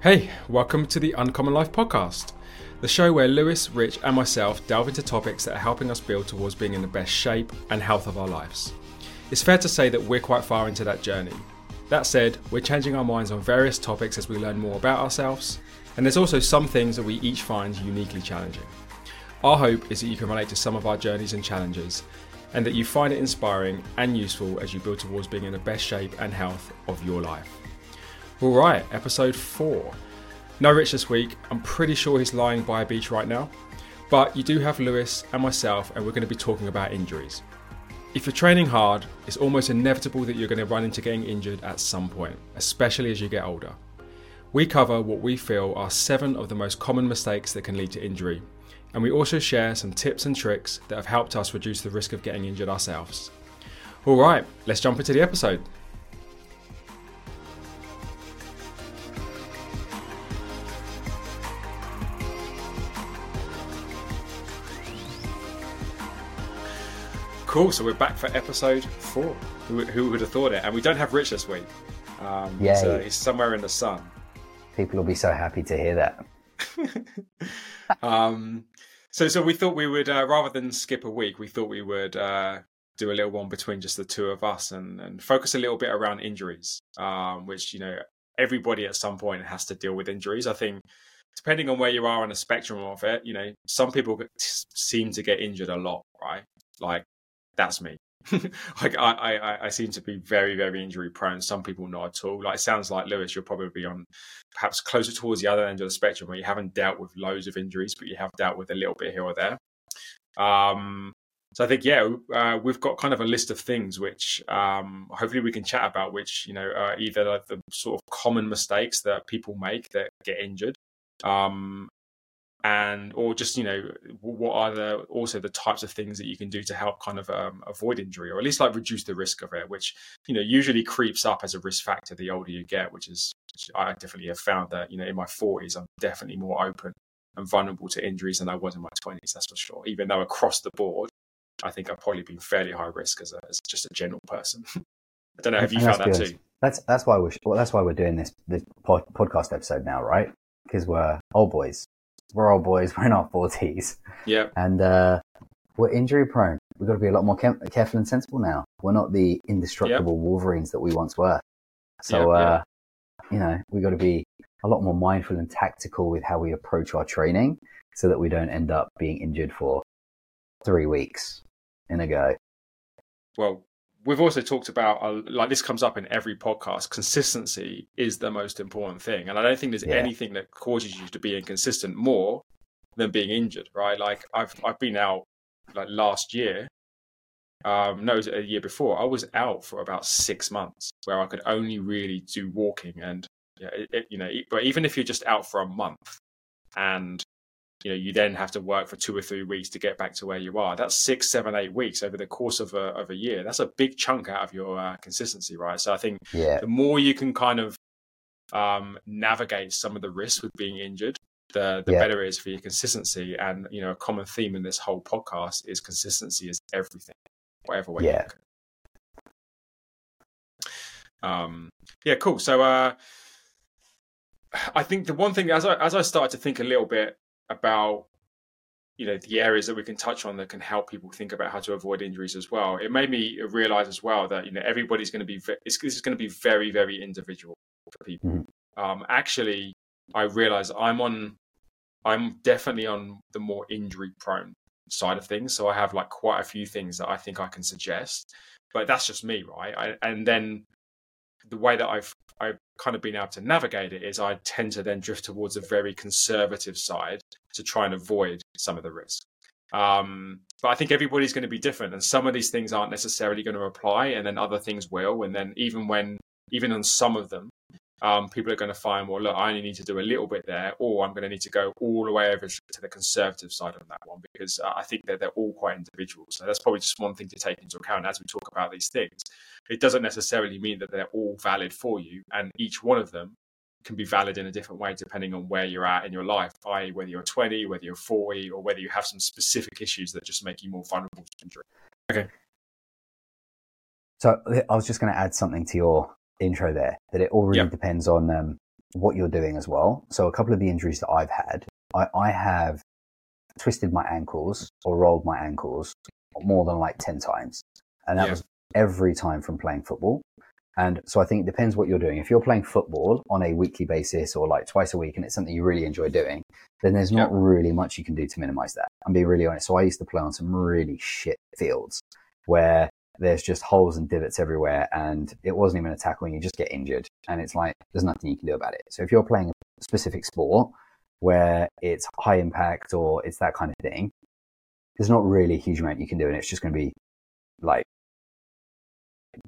Hey, welcome to the Uncommon Life podcast, the show where Luis, Rich, and myself delve into topics that are helping us build towards being in the best shape and health of our lives. It's fair to say that we're quite far into that journey. That said, we're changing our minds on various topics as we learn more about ourselves, and there's also some things that we each find uniquely challenging. Our hope is that you can relate to some of our journeys and challenges, and that you find it inspiring and useful as you build towards being in the best shape and health of your life. All right, episode four. No Rich this week. I'm pretty sure he's lying by a beach right now. But you do have Luis and myself, and we're going to be talking about injuries. If you're training hard, it's almost inevitable that you're going to run into getting injured at some point, especially as you get older. We cover what we feel are seven of the most common mistakes that can lead to injury, and we also share some tips and tricks that have helped us reduce the risk of getting injured ourselves. All right, let's jump into the episode. Cool. So we're back for episode four. Who, who would have thought it? And we don't have Rich this week. Um, Yay. so he's somewhere in the sun. People will be so happy to hear that. um, so, so we thought we would, uh, rather than skip a week, we thought we would uh, do a little one between just the two of us and, and focus a little bit around injuries, um, which you know everybody at some point has to deal with injuries. I think depending on where you are on the spectrum of it, you know, some people seem to get injured a lot, right? Like that's me. like I, I, I seem to be very, very injury prone. Some people not at all. Like it sounds like Luis, you're probably on perhaps closer towards the other end of the spectrum where you haven't dealt with loads of injuries, but you have dealt with a little bit here or there. Um, so I think yeah, uh, we've got kind of a list of things which um, hopefully we can chat about, which you know are either like the sort of common mistakes that people make that get injured, um, and or just you know what are the also the types of things that you can do to help kind of um, avoid injury or at least like reduce the risk of it which you know usually creeps up as a risk factor the older you get which is which i definitely have found that you know in my 40s i'm definitely more open and vulnerable to injuries than i was in my 20s that's for sure. Even though across the board i think i've probably been fairly high risk as, a, as just a general person. I don't know have you found that too? that's that's why we're well, that's why we're doing this this podcast episode now right? Because we're old boys we're old boys. We're in our forties. Yeah. And uh, we're injury prone. We've got to be a lot more careful and sensible now. We're not the indestructible yep. Wolverines that we once were. So, yep, uh, you know, we've got to be a lot more mindful and tactical with how we approach our training so that we don't end up being injured for three weeks in a go. Well, we've also talked about uh, like this comes up in every podcast. Consistency is the most important thing. And i don't think there's yeah. anything that causes you to be inconsistent more than being injured right? Like i've i've been out like last year um no a year before. I was out for about six months where i could only really do walking and yeah, it, it, you know but even if you're just out for a month and you know you then have to work for two or three weeks to get back to where you are that's six seven eight weeks over the course of a, of a year that's a big chunk out of your uh, consistency right so i think yeah. the more you can kind of um, navigate some of the risks with being injured the the yeah. better it is for your consistency and you know a common theme in this whole podcast is consistency is everything whatever way yeah. um yeah cool so uh I think the one thing as I as I started to think a little bit about you know the areas that we can touch on that can help people think about how to avoid injuries as well. It made me realize as well that you know everybody's going to be this is going to be very very individual for people. Mm-hmm. Um, actually, I realize I'm on I'm definitely on the more injury prone side of things. So I have like quite a few things that I think I can suggest, but that's just me, right? I, and then the way that I've I've kind of been able to navigate it is I tend to then drift towards a very conservative side to try and avoid some of the risk. Um, but I think everybody's going to be different, and some of these things aren't necessarily going to apply, and then other things will. And then even when even on some of them, um, people are going to find, well, look, I only need to do a little bit there, or I'm going to need to go all the way over to the conservative side on that one because uh, I think that they're all quite individual. So that's probably just one thing to take into account as we talk about these things. It doesn't necessarily mean that they're all valid for you, and each one of them can be valid in a different way depending on where you're at in your life, i.e., whether you're 20, whether you're 40, or whether you have some specific issues that just make you more vulnerable to injury. Okay. So I was just going to add something to your intro there that it all really yep. depends on um, what you're doing as well. So a couple of the injuries that I've had, I, I have twisted my ankles or rolled my ankles more than like 10 times. And that yeah. was every time from playing football. And so I think it depends what you're doing. If you're playing football on a weekly basis or like twice a week and it's something you really enjoy doing, then there's not really much you can do to minimize that. I'm being really honest. So I used to play on some really shit fields where there's just holes and divots everywhere and it wasn't even a tackle and you just get injured. And it's like, there's nothing you can do about it. So if you're playing a specific sport where it's high impact or it's that kind of thing, there's not really a huge amount you can do. And it's just going to be like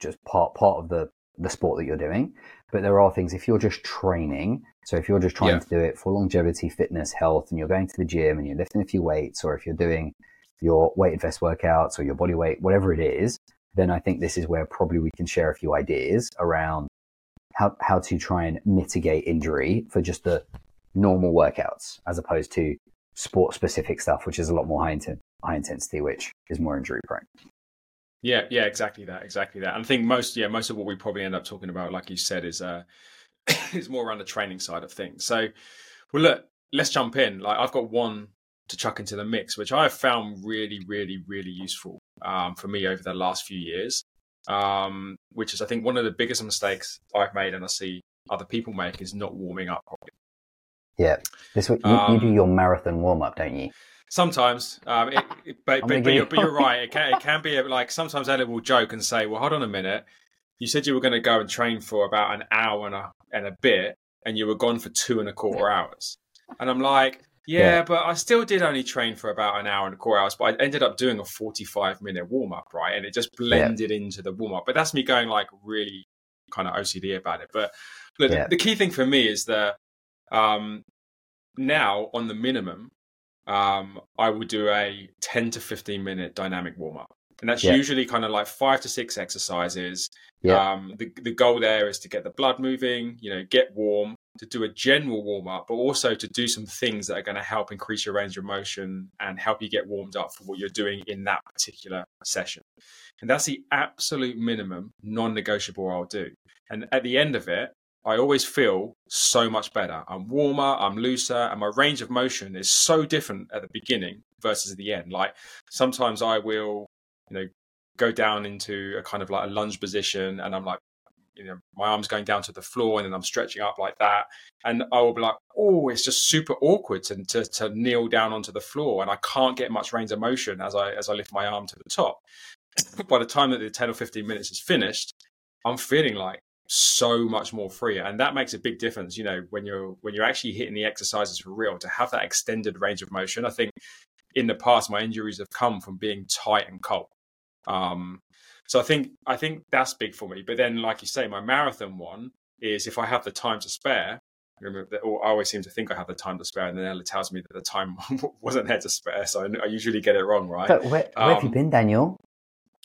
just part, part of the the sport that you're doing. But there are things if you're just training. So if you're just trying yeah. to do it for longevity, fitness, health, and you're going to the gym and you're lifting a few weights, or if you're doing your weighted vest workouts or your body weight, whatever it is, then I think this is where probably we can share a few ideas around how, how to try and mitigate injury for just the normal workouts as opposed to sport specific stuff, which is a lot more high, inten- high intensity, which is more injury prone. Yeah, yeah, exactly that, exactly that. And I think most, yeah, most of what we probably end up talking about, like you said, is uh, is more around the training side of things. So, well, look, let's jump in. Like, I've got one to chuck into the mix, which I have found really, really, really useful um, for me over the last few years. Um, which is, I think, one of the biggest mistakes I've made, and I see other people make, is not warming up properly. Yeah, this you, um, you do um, your marathon warm up, don't you? Sometimes, um, it, it, but but, but, you're, but, you're, right. It can it can be like sometimes Elliot will joke and say, "Well, hold on a minute. You said you were going to go and train for about an hour and a and a bit, and you were gone for two and a quarter hours." And I'm like, yeah, yeah, but I still did only train for about an hour and a quarter hours, but I ended up doing a 45 minute warm up, right? And it just blended yeah. into the warm up. But that's me going like really kind of OCD about it. But look, yeah. the, key thing for me is that um, now on the minimum, um, I will do a 10 to 15 minute dynamic warm up. And that's usually kind of like five to six exercises. Yeah. Um, the, the goal there is to get the blood moving, you know, get warm, to do a general warm up, but also to do some things that are going to help increase your range of motion and help you get warmed up for what you're doing in that particular session. And that's the absolute minimum non negotiable I'll do. And at the end of it, I always feel so much better. I'm warmer, I'm looser, and my range of motion is so different at the beginning versus the end. Like sometimes I will, you know, go down into a kind of like a lunge position and I'm like, you know, my arms going down to the floor and then I'm stretching up like that. And I will be like, oh, it's just super awkward to, to, to kneel down onto the floor and I can't get much range of motion as I as I lift my arm to the top. By the time that the 10 or 15 minutes is finished, I'm feeling like so much more free and that makes a big difference you know when you're when you're actually hitting the exercises for real to have that extended range of motion i think in the past my injuries have come from being tight and cold um so i think i think that's big for me but then like you say my marathon one is if i have the time to spare remember that, or I always seem to think I have the time to spare, and then Ella tells me that the time wasn't there to spare. So I, I usually get it wrong, right? But where, where um, have you um, been, Daniel?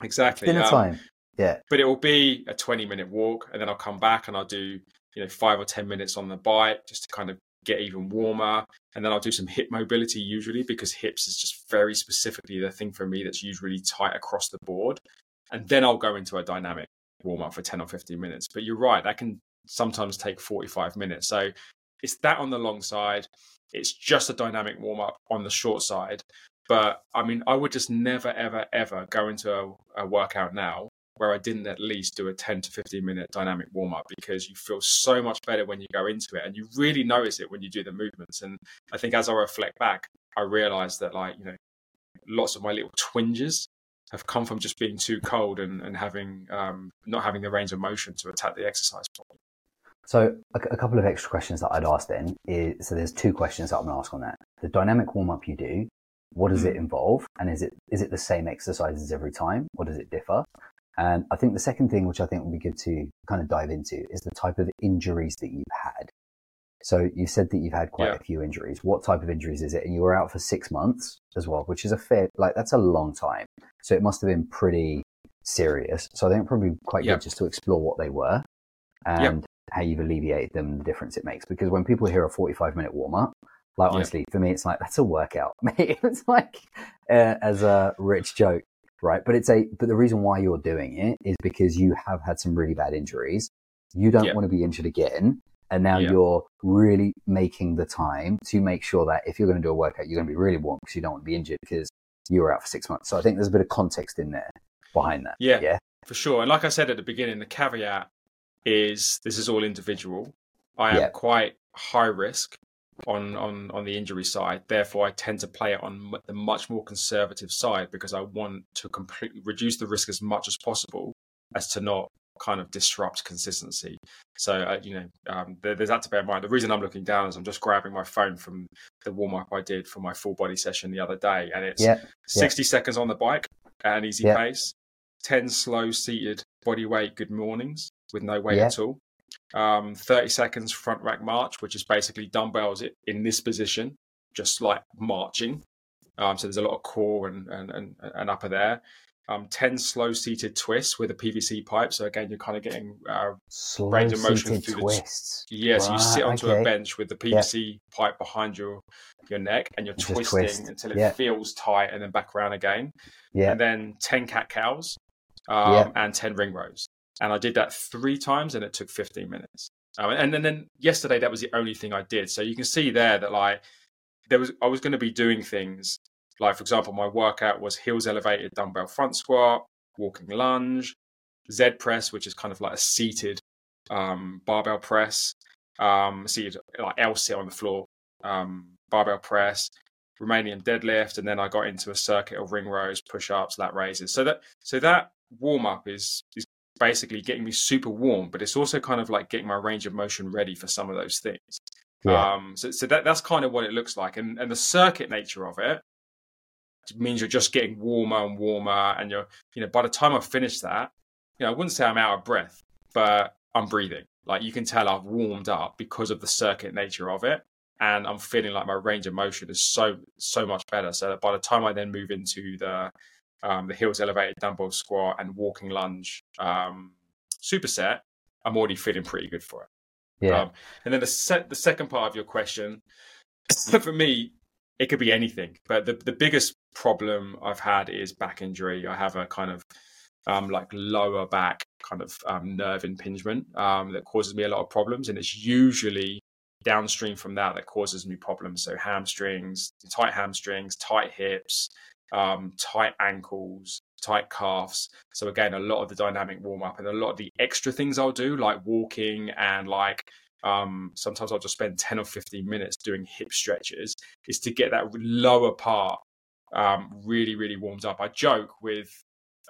Exactly. Dinner um, time. Yeah. But it will be a 20 minute walk and then I'll come back and I'll do, you know, five or 10 minutes on the bike just to kind of get even warmer. And then I'll do some hip mobility usually because hips is just very specifically the thing for me that's usually tight across the board. And then I'll go into a dynamic warm up for 10 or 15 minutes. But you're right, that can sometimes take 45 minutes. So it's that on the long side. It's just a dynamic warm up on the short side. But I mean, I would just never, ever, ever go into a, a workout now where I didn't at least do a 10 to 15 minute dynamic warm up because you feel so much better when you go into it and you really notice it when you do the movements. And I think as I reflect back, I realized that, like, you know, lots of my little twinges have come from just being too cold and, and having um, not having the range of motion to attack the exercise properly. So a, a, couple of extra questions that I'd ask then is so there's two questions that I'm going to ask on that. The dynamic warm up you do, what does it involve, and is it is it the same exercises every time, or does it differ? And I think the second thing, which I think would be good to kind of dive into, is the type of injuries that you've had. So you said that you've had quite yeah. a few injuries. What type of injuries is it? And you were out for six months as well, which is a fair, like that's a long time. So it must have been pretty serious. So I think probably quite yeah. good just to explore what they were and how you've alleviated them, the difference it makes. Because when people hear a 45 minute warm up, like honestly, for me, it's like, that's a workout, it's like, uh, as a rich joke, right? But it's a, but the reason why you're doing it is because you have had some really bad injuries. You don't want to be injured again. And now Yeah. you're really making the time to make sure that if you're going to do a workout, you're going to be really warm because you don't want to be injured because you were out for six months. So I think there's a bit of context in there behind that. Yeah. Yeah. For sure. And like I said at the beginning, the caveat is this is all individual. I am Yeah. quite high risk on, on, on the injury side. Therefore, I tend to play it on the much more conservative side because I want to completely reduce the risk as much as possible as to not kind of disrupt consistency. So, uh, you know, um, there, there's that to bear in mind. The reason I'm looking down is I'm just grabbing my phone from the warm up I did for my full body session the other day. And it's Yeah. 60 seconds on the bike at an easy Yeah. pace, 10 slow seated body weight good mornings with no weight Yeah. at all. Um, 30 seconds front rack march, which is basically dumbbells in this position, just like marching. Um, so there's a lot of core and, and, and, and upper there. Um, 10 slow seated twists with a PVC pipe. So again, you're kind of getting, uh, Range motion through the- twists. yeah, so you sit onto okay. a bench with the PVC pipe behind your, your neck and you're Just twisting twist. until it Yeah. feels tight and then back around again Yeah. and then 10 cat cows um, Yeah. and 10 ring rows. And I did that three times and it took 15 minutes. Um, and, then, then yesterday, that was the only thing I did. So you can see there that like there was, I was going to be doing things like, for example, my workout was heels elevated dumbbell front squat, walking lunge, Z press, which is kind of like a seated um, barbell press, um, seated like L sit on the floor, um, barbell press, Romanian deadlift, and then I got into a circuit of ring rows, push ups, lat raises. So that so that warm up is is basically getting me super warm, but it's also kind of like getting my range of motion ready for some of those things. Yeah. Um, so so that that's kind of what it looks like, and and the circuit nature of it means you're just getting warmer and warmer, and you're you know by the time I finish that, you know I wouldn't say I'm out of breath, but I'm breathing. Like you can tell I've warmed up because of the circuit nature of it and I'm feeling like my range of motion is so so much better. So that by the time I then move into the um, the heels elevated dumbbell squat and walking lunge um, superset, I'm already feeling pretty good for it. yeah. Um, and then the se- the second part of your question, for me, it could be anything. But the the biggest problem I've had is back injury. I have a kind of um, like lower back kind of um, nerve impingement um, that causes me a lot of problems, and it's usually downstream from that that causes me problems. So hamstrings, tight hamstrings, tight hips, um, tight ankles, tight calves. So again, a lot of the dynamic warm up and a lot of the extra things I'll do, like walking and like um, sometimes I'll just spend 10 or 15 minutes doing hip stretches, is to get that lower part um, really, really warmed up. I joke with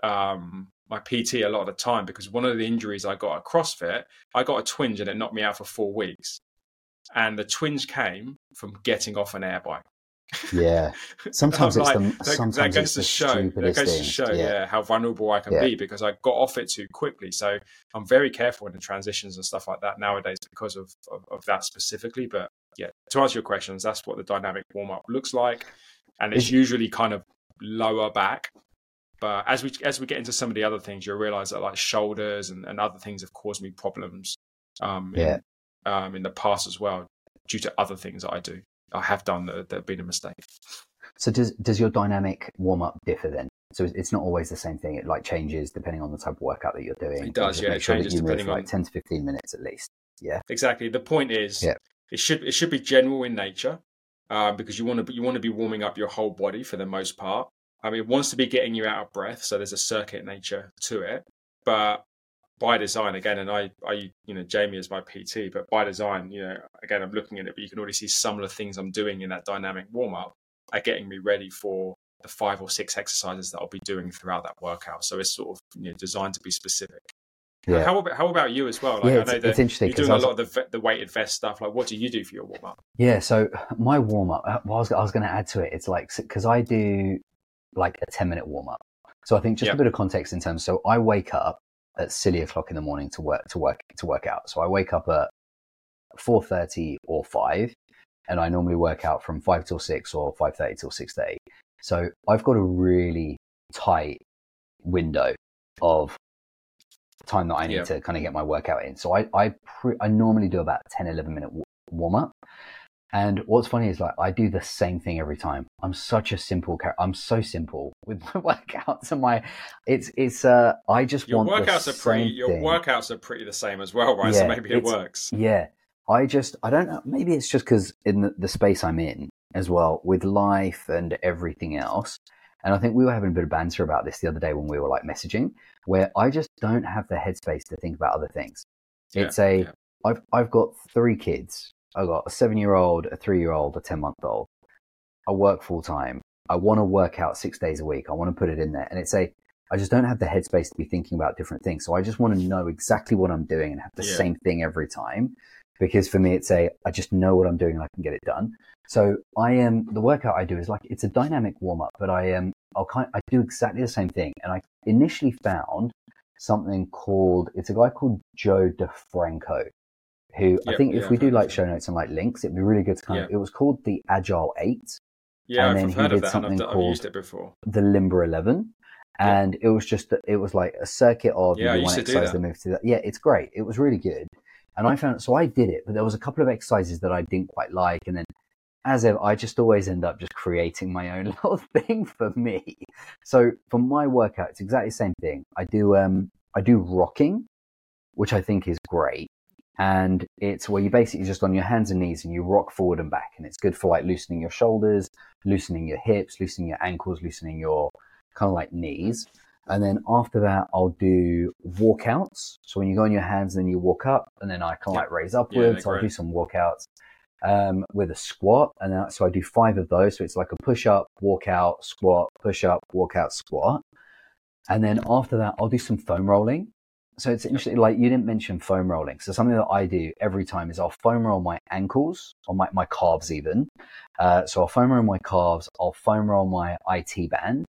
um, my PT a lot of the time because one of the injuries I got at CrossFit, I got a twinge and it knocked me out for four weeks. And the twinge came from getting off an air bike. Yeah. Sometimes it's like, the that- sometimes that goes it's to the show that goes to show yeah. yeah. how vulnerable I can Yeah. be because I got off it too quickly. So I'm very careful in the transitions and stuff like that nowadays because of, of, of that specifically. But yeah, to answer your questions, that's what the dynamic warm up looks like, and it's Is- usually kind of lower back. But as we as we get into some of the other things, you'll realize that like shoulders and, and other things have caused me problems um, Yeah. in, um, in the past as well due to other things that I do. I have done that, that have been a mistake. So does does your dynamic warm up differ then? So it's not always the same thing. It like changes depending on the type of workout that you're doing. It does, yeah, it sure changes move depending for like on- ten to fifteen minutes at least. Yeah. Exactly. The point is, Yeah. it should it should be general in nature, um, because you want to you want to be warming up your whole body for the most part. I mean, it wants to be getting you out of breath, so there's a circuit nature to it. But by design, again, and I, I, you know, Jamie is my PT, but by design, you know, again, I'm looking at it, but you can already see some of the things I'm doing in that dynamic warm up are getting me ready for the five or six exercises that I'll be doing throughout that workout. So it's sort of you know designed to be specific. Yeah. How about how about you as well? Like, yeah, I it's, know that it's interesting you're doing I a was, lot of the the weighted vest stuff. Like, what do you do for your warm up? yeah. So my warm up, uh, well, I was, I was going to add to it. It's like because I do like a ten minute warm up. So I think just Yep. a bit of context in terms. So I wake up at silly o'clock in the morning to work to work to work out. So I wake up at four thirty or five, and I normally work out from five till six or five thirty till six thirty. So I've got a really tight window of time that I need Yeah. to kind of get my workout in. So I I, pre- I normally do about 10, 11 minute w- warm up. And what's funny is like I do the same thing every time. I'm such a simple character. I'm so simple with my workouts and my it's it's uh I just Your want workouts are pretty. Your thing. workouts are pretty the same as well, right? so maybe it works. Yeah. I just, I don't know. Maybe it's just because in the, the space I'm in as well, with life and everything else. And I think we were having a bit of banter about this the other day when we were like messaging, where I just don't have the headspace to think about other things. Yeah, It's a, yeah. have I've got three kids. I've got a seven year old, a three year old, a 10 month old. I work full time. I want to work out six days a week. I want to put it in there. And it's a, I just don't have the headspace to be thinking about different things. So I just want to know exactly what I'm doing and have the Yeah. same thing every time. Because for me, it's a, I just know what I'm doing and I can get it done. So I am, the workout I do is like, it's a dynamic warm up, but I am, I'll kind, I do exactly the same thing. And I initially found something called, it's a guy called Joe DeFranco, who I Yep, think yeah, if we do like show notes and like links, it'd be really good to kind of, it was called the Agile 8 Yeah, And I've then he heard of did that. And I've, something I've called- used it before. the Limber 11. Yeah. And it was just, that it was like a circuit of Yeah, I you do one exercise, that. then move to that. Yeah, it's great. It was really good. And I found, so I did it, but there was a couple of exercises that I didn't quite like. And then as ever, I just always end up just creating my own little thing for me. So for my workout, it's exactly the same thing. I do, um, I do rocking, which I think is great. And it's where you basically just on your hands and knees and you rock forward and back. And it's good for like loosening your shoulders, loosening your hips, loosening your ankles, loosening your kind of like knees. And then after that, I'll do walkouts. So when you go on your hands, then you walk up, and then I kind of Yeah. like raise upwards. I'll do some walkouts um, with a squat, and then, so I do five of those. So it's like a push up, walk out, squat, push up, walk out, squat. And then after that, I'll do some foam rolling. So it's interesting, like you didn't mention foam rolling. So something that I do every time is I'll foam roll my ankles or my, my calves even. Uh, so I'll foam roll my calves. I'll foam roll my IT band.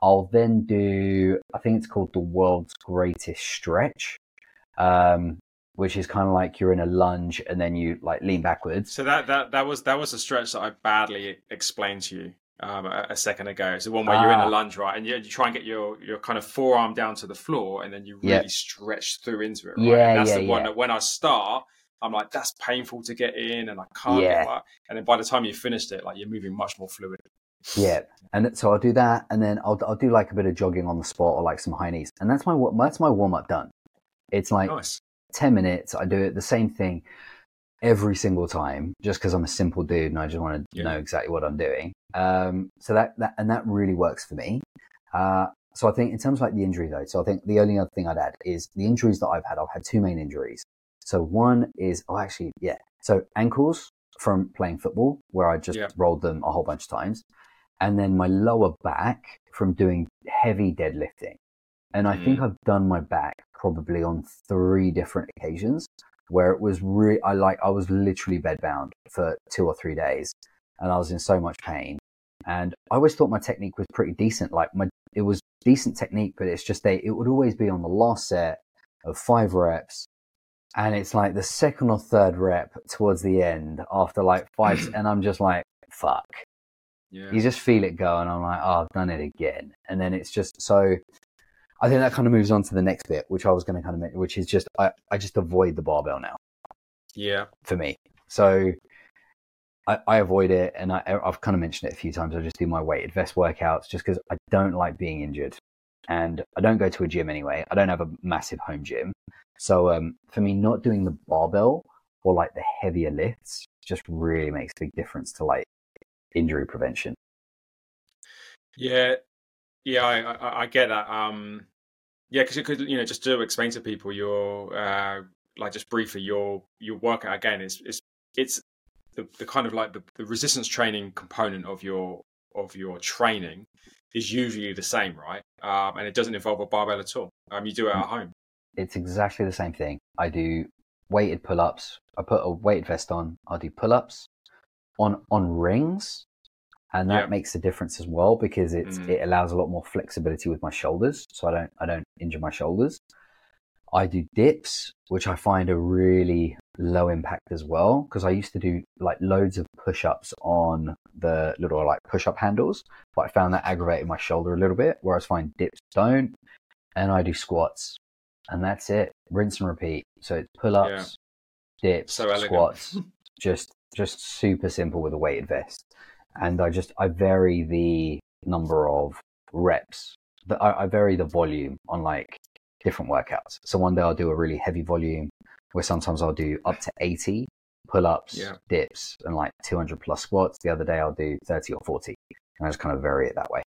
I'll then do, I think it's called the world's greatest stretch, um, which is kind of like you're in a lunge and then you like lean backwards. So that, that that was that was a stretch that I badly explained to you um, a, a second ago. It's the one where you're in Ah. a lunge, right, and you, you try and get your, your kind of forearm down to the floor, and then you really Yeah. stretch through into it. Right? Yeah, and that's yeah, the one yeah. that when I start, I'm like, that's painful to get in, and I can't Yeah. get that. And then by the time you finished it, like you're moving much more fluid. Yeah, and so I'll do that, and then I'll I'll do like a bit of jogging on the spot or like some high knees, and that's my that's my warm up done. It's like Nice. ten minutes. I do it the same thing every single time, just because I'm a simple dude and I just want to Yeah. know exactly what I'm doing. Um, so that that and that really works for me. Uh, so I think in terms of like the injury though, so I think the only other thing I'd add is the injuries that I've had. I've had two main injuries. So one is oh actually yeah, so ankles from playing football where I just Yeah. rolled them a whole bunch of times, and then my lower back from doing heavy deadlifting. And I think I've done my back probably on three different occasions where it was really, I like, I was literally bedbound for two or three days and I was in so much pain. And I always thought my technique was pretty decent. Like my, it was decent technique, but it's just a, it would always be on the last set of five reps. And it's like the second or third rep towards the end after like five, and I'm just like, fuck Yeah. you just feel it go and i'm like oh i've done it again and then it's just so i think that kind of moves on to the next bit which i was going to kind of mention which is just i, I just avoid the barbell now. Yeah. for me. So I, I avoid it and I, i've kind of mentioned it a few times. I just do my weighted vest workouts just because i don't like being injured. And i don't go to a gym anyway. I don't have a massive home gym. So um, for me not doing the barbell or like the heavier lifts just really makes a big difference to like injury prevention. Yeah, yeah, I, I, I get that. Um, yeah, because you could, you know, just to explain to people your, uh, like just briefly, your your workout again is is it's the, the kind of like the, the resistance training component of your of your training is usually the same, right? Um, and it doesn't involve a barbell at all. Um, you do it at home. it's exactly the same thing. I do weighted pull ups. I put a weighted vest on. I'll do pull ups on on rings, and that Yeah. makes a difference as well because it's Mhm. it allows a lot more flexibility with my shoulders, so I don't I don't injure my shoulders. I do dips, which I find are really low impact as well because I used to do like loads of push ups on the little like push up handles, but I found that aggravated my shoulder a little bit. Whereas find dips don't, and I do squats, and that's it. Rinse and repeat. So it's pull ups, dips, So squats, just just super simple with a weighted vest. And I just I vary the number of reps. But I, I vary the volume on like different workouts. So one day I'll do a really heavy volume, where sometimes I'll do up to eighty, pull ups, yeah. dips, and like 200 plus squats. The other day I'll do 30 or 40, and I just kind of vary it that way.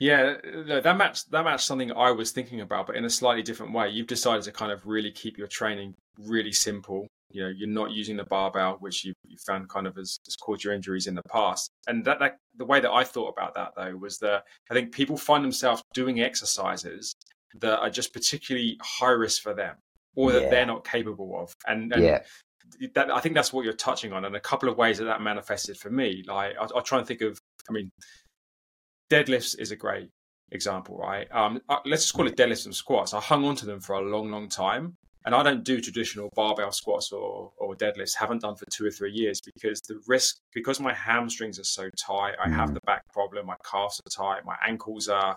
Yeah, that match that match something I was thinking about, but in a slightly different way. You've decided to kind of really keep your training really simple. You know, you're not using the barbell, which you, you found kind of has, has, caused your injuries in the past. And that, that the way that I thought about that though was that I think people find themselves doing exercises that are just particularly high risk for them or that yeah. they're not capable of. And, and yeah. That, I think that's what you're touching on, and a couple of ways that that manifested for me. Like I'll, I'll try and think of. I mean, deadlifts is a great example, right? Um, uh, let's just call it deadlifts and squats. I hung on to them for a long, long time. And I don't do traditional barbell squats or, or deadlifts, haven't done for two or three years because the risk, because my hamstrings are so tight, I have mm. the back problem, my calves are tight, my ankles are,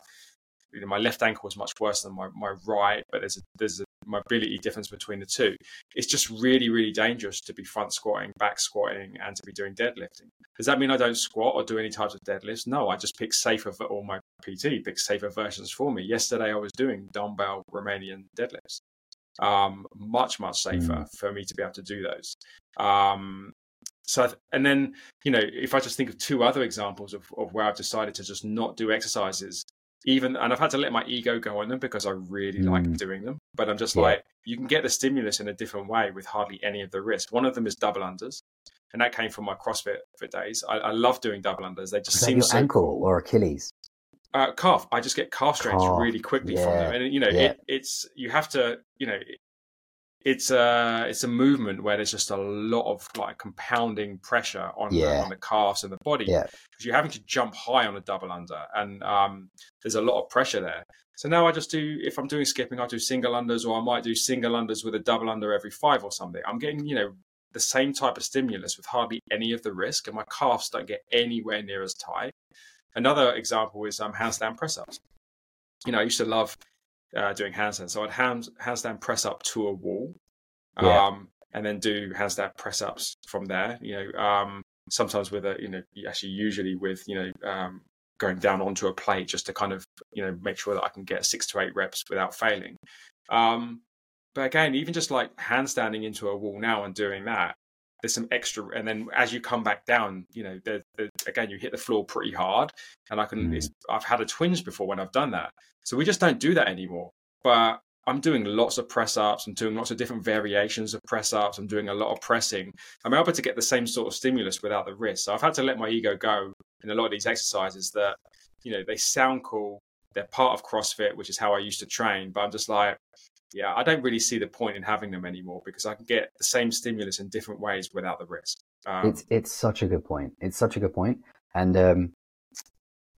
you know, my left ankle is much worse than my, my right, but there's a, there's a mobility difference between the two. It's just really, really dangerous to be front squatting, back squatting, and to be doing deadlifting. Does that mean I don't squat or do any types of deadlifts? No, I just pick safer, or my PT picks safer versions for me. Yesterday, I was doing dumbbell Romanian deadlifts. Um, much, much safer mm. for me to be able to do those. Um, so, and then, you know, if I just think of two other examples of, of where I've decided to just not do exercises even and I've had to let my ego go on them because I really mm. like doing them. But I'm just yeah. like, you can get the stimulus in a different way with hardly any of the risk. One of them is double unders, and that came from my CrossFit for days. I, I love doing double unders. They just seem your so ankle or Achilles. Uh, calf. I just get calf strains calf. really quickly yeah. from them, and you know, yeah. it, it's you have to, you know, it's a it's a movement where there's just a lot of like compounding pressure on yeah. the, on the calves and the body because you're having to jump high on a double under and um, there's a lot of pressure there so now i just do if i'm doing skipping i do single unders or i might do single unders with a double under every five or something i'm getting you know the same type of stimulus with hardly any of the risk and my calves don't get anywhere near as tight another example is um, handstand press ups you know i used to love uh, doing handstand. So I'd hand, handstand press up to a wall, yeah. um, and then do handstand press ups from there. You know, um, sometimes with a, you know, actually usually with, you know, um, going down onto a plate just to kind of, you know, make sure that I can get six to eight reps without failing. Um, but again, even just like handstanding into a wall now and doing that, there's some extra and then as you come back down you know again you hit the floor pretty hard. And i can mm. i've had a twinge before when i've done that. So we just don't do that anymore. But i'm doing lots of press ups. I'm doing lots of different variations of press ups. I'm doing a lot of pressing. I'm able to get the same sort of stimulus without the risk. So i've had to let my ego go in a lot of these exercises that you know they sound cool. They're part of crossfit which is how i used to train. But i'm just like yeah, I don't really see the point in having them anymore because I can get the same stimulus in different ways without the risk. Um, it's it's such a good point. It's such a good point. and um,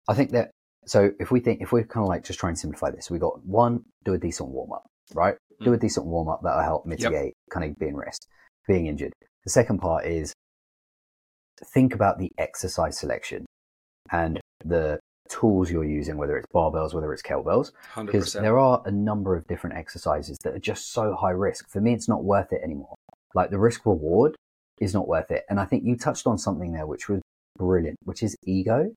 I think that so if we think if we're kind of like just trying to simplify this, we got one do a decent warm up, right? Mm. Do a decent warm up that'll help mitigate yep. kind of being risk, being injured. The second part is think about the exercise selection and the tools you're using, whether it's barbells, whether it's kettlebells, because there are a number of different exercises that are just so high risk. For me, it's not worth it anymore. Like the risk reward is not worth it. And I think you touched on something there, which was brilliant, which is ego.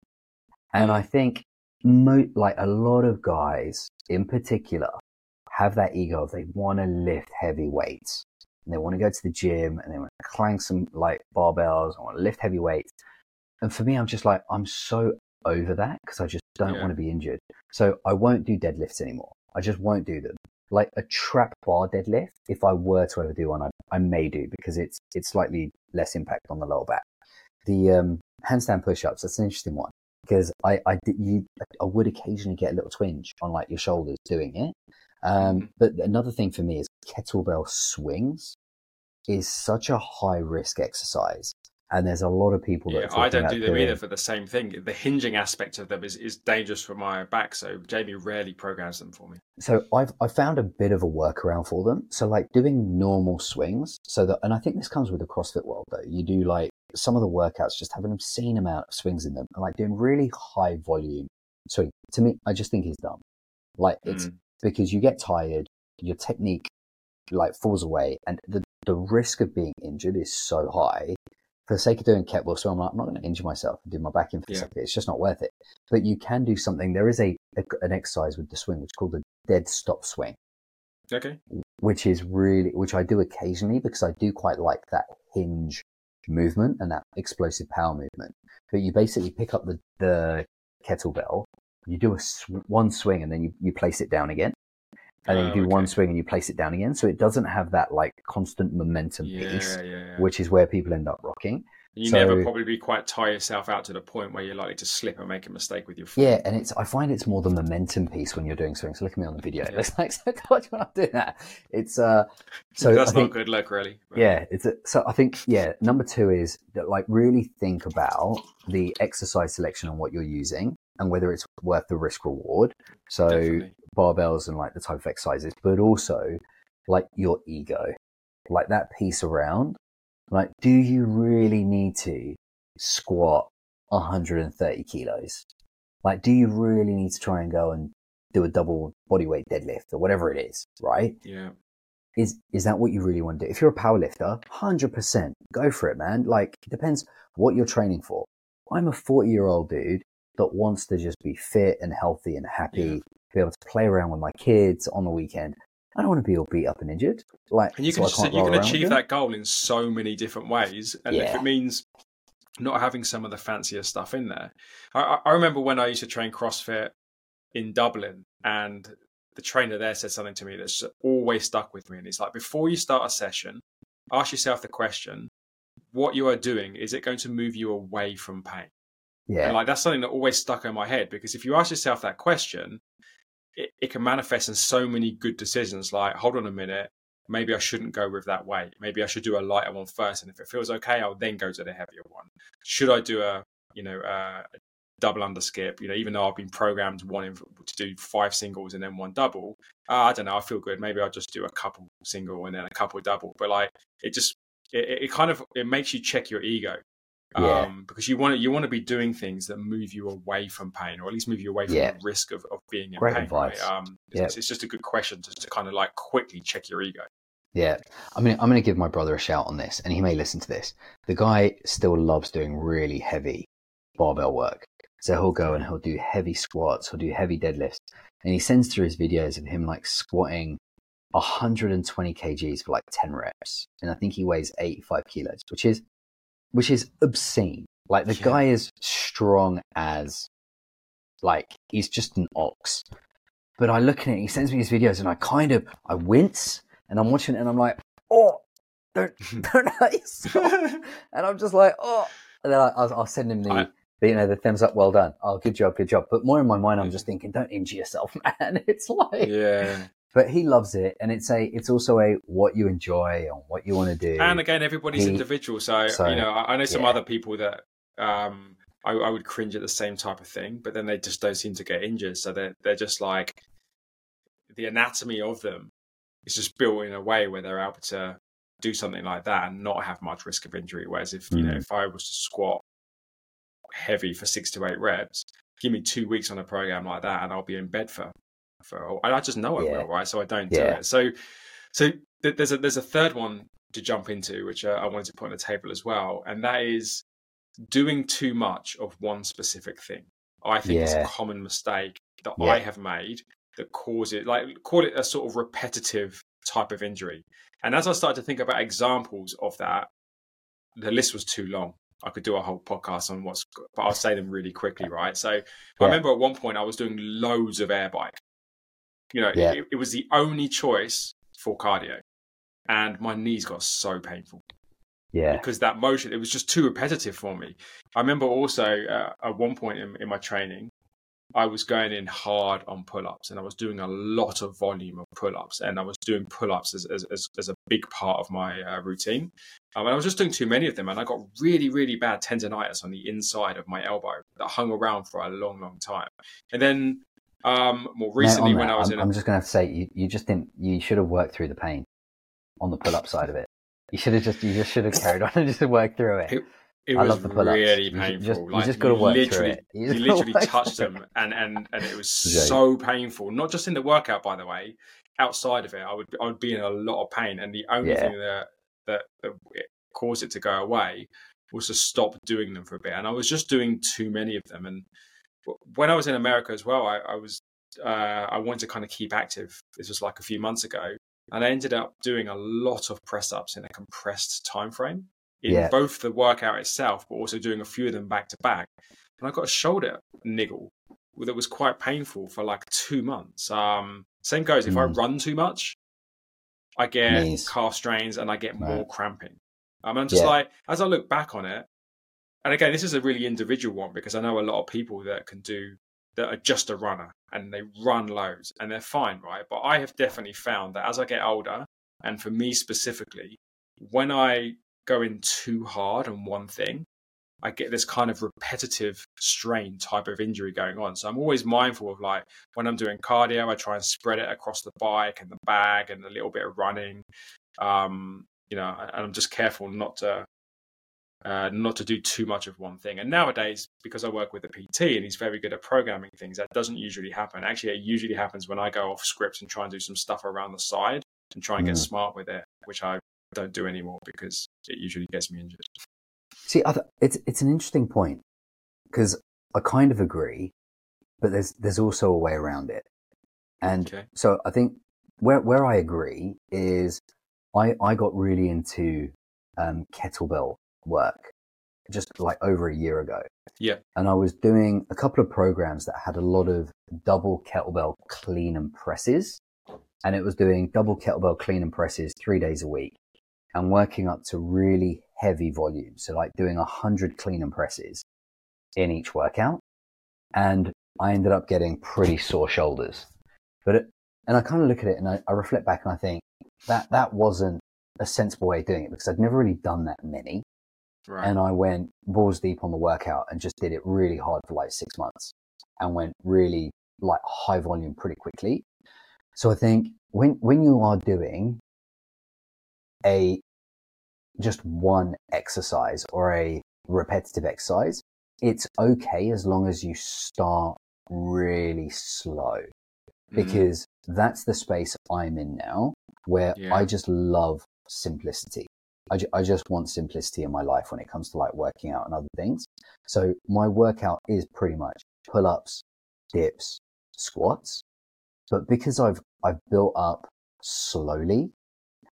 And I mm. think mo- like a lot of guys in particular have that ego of they want to lift heavy weights and they want to go to the gym and they want to clang some like barbells. I want to lift heavy weights. And for me, I'm just like, I'm so over that because I just don't yeah. want to be injured. So I won't do deadlifts anymore. I just won't do them. Like a trap bar deadlift, if I were to ever do one, I, I may do because it's it's slightly less impact on the lower back. The um, handstand push-ups, that's an interesting one because I I, you, I would occasionally get a little twinge on like your shoulders doing it. Um, mm-hmm. but another thing for me is kettlebell swings is such a high risk exercise and there's a lot of people that yeah, I don't do them doing... either for the same thing. The hinging aspect of them is, is dangerous for my back, so Jamie rarely programs them for me. So I've I found a bit of a workaround for them. So like doing normal swings, so that and I think this comes with the CrossFit world though. You do like some of the workouts just have an obscene amount of swings in them, and like doing really high volume. So to me, I just think is dumb. Like it's mm. because you get tired, your technique like falls away, and the the risk of being injured is so high for the sake of doing kettlebell swing, I'm like, I'm not going to injure myself and do my back in for the sake. It's just not worth it. But you can do something. There is a, a, an exercise with the swing which is called the dead stop swing. Okay. Which is really, which I do occasionally because I do quite like that hinge movement and that explosive power movement. But you basically pick up the, the kettlebell, you do a sw- one swing and then you, you place it down again. And then you Oh, do okay. one swing and you place it down again. So it doesn't have that like constant momentum Yeah, piece, yeah, yeah. which is where people end up rocking. You so- never probably be quite tie yourself out to the point where you're likely to slip and make a mistake with your foot. Yeah, and it's I find it's more the momentum piece when you're doing swings. So look at me on the video. It looks like so much when I'm doing that. It's uh so that's I think, not good luck, really. But- Yeah, it's a, so I think yeah, number two is that like really think about the exercise selection and what you're using and whether it's worth the risk reward. So Definitely. Barbells and like the type of exercises, but also like your ego, like that piece around. Like, do you really need to squat 130 kilos? Like, do you really need to try and go and do a double bodyweight deadlift or whatever it is, right? Yeah. is is that what you really want to do? If you're a powerlifter, hundred percent, go for it, man. Like it depends what you're training for. I'm a 40 year old dude that wants to just be fit and healthy and happy, Yeah. Be able to play around with my kids on the weekend. I don't want to be all beat up and injured. Like And you can I just, you can achieve that goal in so many different ways. And if it means not having some of the fancier stuff in there, I, I- I remember when I used to train CrossFit in Dublin, and the trainer there said something to me that's always stuck with me. And it's like, before you start a session, ask yourself the question: What you are doing is it going to move you away from pain? Yeah, And like that's something that always stuck in my head because if you ask yourself that question, it, it can manifest in so many good decisions. Like, hold on a minute, maybe I shouldn't go with that weight. Maybe I should do a lighter one first, and if it feels okay, I'll then go to the heavier one. Should I do a you know a double under skip? You know, even though I've been programmed wanting to do five singles and then one double, uh, I don't know. I feel good. Maybe I'll just do a couple single and then a couple double. But like, it just it, it kind of it makes you check your ego Yeah. um, because you want to you want to be doing things that move you away from pain, or at least move you away from Yeah. the risk of, of being in Great pain. advice. Right? Um, Yeah. it's, it's just a good question just to kind of like quickly check your ego. Yeah, I mean, I'm going to give my brother a shout on this, and he may listen to this. The guy still loves doing really heavy barbell work, so he'll go and he'll do heavy squats, he'll do heavy deadlifts, and he sends through his videos of him like squatting 120 kgs for like 10 reps, and I think he weighs 85 kilos, which is which is obscene. Like the Yeah. guy is strong as like he's just an ox. But I look at it, he sends me his videos, and I kind of I wince, and I'm watching it, and I'm like, oh, don't don't hurt yourself. and I'm just like, oh. And then I, I'll, I'll send him the, I- the, you know, the thumbs up, well done. Oh, good job, good job. But more in my mind, I'm just thinking, don't injure yourself, man. It's like, yeah, but he loves it, and it's a, it's also a what you enjoy and what you want to do. and again, everybody's He- individual. So, so, you know, I, I know some yeah. other people that um, I, I would cringe at the same type of thing, but then they just don't seem to get injured. So they're they're just like the anatomy of them is just built in a way where they're able to do something like that and not have much risk of injury. Whereas if you know Mm. if I was to squat heavy for six to eight reps, give me two weeks on a program like that, and I'll be in bed for And I just know I Yeah. will, right? So I don't do it. So so th- there's a there's a third one to jump into, which uh, I wanted to put on the table as well, and that is doing too much of one specific thing. I think it's a common mistake that Yeah. I have made that causes like call it a sort of repetitive type of injury. And as I started to think about examples of that, the list was too long. I could do a whole podcast on what's, but I'll say them really quickly, right? So I remember at one point I was doing loads of air bike. You know, Yeah. it, it was the only choice for cardio, and my knees got so painful yeah, because that motion it was just too repetitive for me. I remember also uh, at one point in, in my training, I was going in hard on pull-ups, and I was doing a lot of volume of pull-ups, and I was doing pull-ups as as, as, as a big part of my uh, routine. Um, and I was just doing too many of them, and I got really really bad tendonitis on the inside of my elbow that hung around for a long long time. And then um, more recently, on when that, I was I'm, in, a, I'm just going to have to say, you, you just didn't, you should have worked through the pain on the pull-up side of it. You should have just, you just should have carried on and just worked through it. It- it I was love the pull-ups. really You painful. just- you like, just gotta work through it. You You, literally touched them, and and and it was so painful. Not just in the workout, by the way. Outside of it, I would I would be in a lot of pain, and the only Yeah. thing that, that that caused it to go away was to stop doing them for a bit. And I was just doing too many of them. And when I was in America as well, I, I was uh, I wanted to kind of keep active. This was like a few months ago, and I ended up doing a lot of press ups in a compressed time frame in yeah. both the workout itself, but also doing a few of them back to back. And I got a shoulder niggle that was quite painful for like two months. Um, same goes if mm. I run too much, I get Knees. calf strains and I get right. more cramping. Um, I'm just yeah. like, as I look back on it, and again, this is a really individual one because I know a lot of people that can do that are just a runner and they run loads and they're fine, right? But I have definitely found that as I get older, and for me specifically, when I go in too hard on one thing, I get this kind of repetitive strain type of injury going on. So I'm always mindful of like when I'm doing cardio, I try and spread it across the bike and the bag and a little bit of running. Um, you know, and I'm just careful not to uh, not to do too much of one thing. And nowadays, because I work with a PT and he's very good at programming things, that doesn't usually happen. Actually, it usually happens when I go off script and try and do some stuff around the side and try and get mm. smart with it, which I don't do anymore because it usually gets me injured. See, th- it's it's an interesting point because I kind of agree, but there's there's also a way around it, and okay. so I think where where I agree is I I got really into um, kettlebell work just like over a year ago. Yeah. And I was doing a couple of programs that had a lot of double kettlebell clean and presses. And it was doing double kettlebell clean and presses three days a week and working up to really heavy volume. So like doing a hundred clean and presses in each workout. And I ended up getting pretty sore shoulders. But it, and I kind of look at it and I, I reflect back and I think that that wasn't a sensible way of doing it because I'd never really done that many. Right. And I went balls deep on the workout and just did it really hard for like six months and went really like high volume pretty quickly. So I think when, when you are doing a just one exercise or a repetitive exercise, it's okay as long as you start really slow mm-hmm. because mm. that's the space I'm in now where yeah. I just love simplicity. I, ju- I just want simplicity in my life when it comes to like working out and other things. So my workout is pretty much pull ups, dips, squats. But because I've, I've built up slowly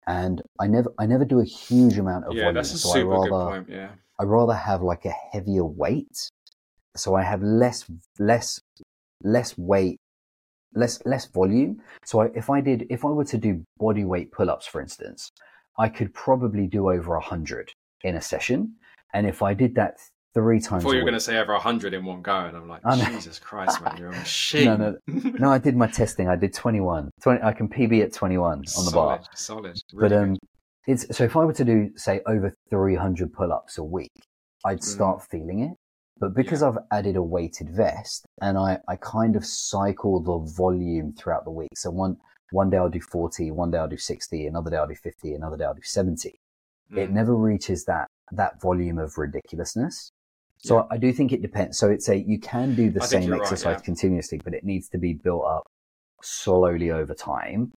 and I never, I never do a huge amount of yeah, volume. that's a so super I rather, good point. Yeah. I rather have like a heavier weight. So I have less, less, less weight less less volume. So I, if I did, if I were to do body weight pull ups, for instance, I could probably do over a hundred in a session. And if I did that three times, before you were going to say over a hundred in one go, and I'm like, Jesus Christ, man, you're a machine. no, no, no, I did my testing. I did 21. 20, I can PB at 21 on the solid, bar. Solid, really but um, it's so if I were to do say over 300 pull-ups a week, I'd mm. start mm. feeling it. But because yeah. I've added a weighted vest and I, I kind of cycle the volume throughout the week. So one, one day I'll do 40, one day I'll do 60, another day I'll do 50, another day I'll do 70. Mm. It never reaches that, that volume of ridiculousness. So yeah. I do think it depends. So it's a, you can do the I same exercise right, yeah. continuously, but it needs to be built up slowly over time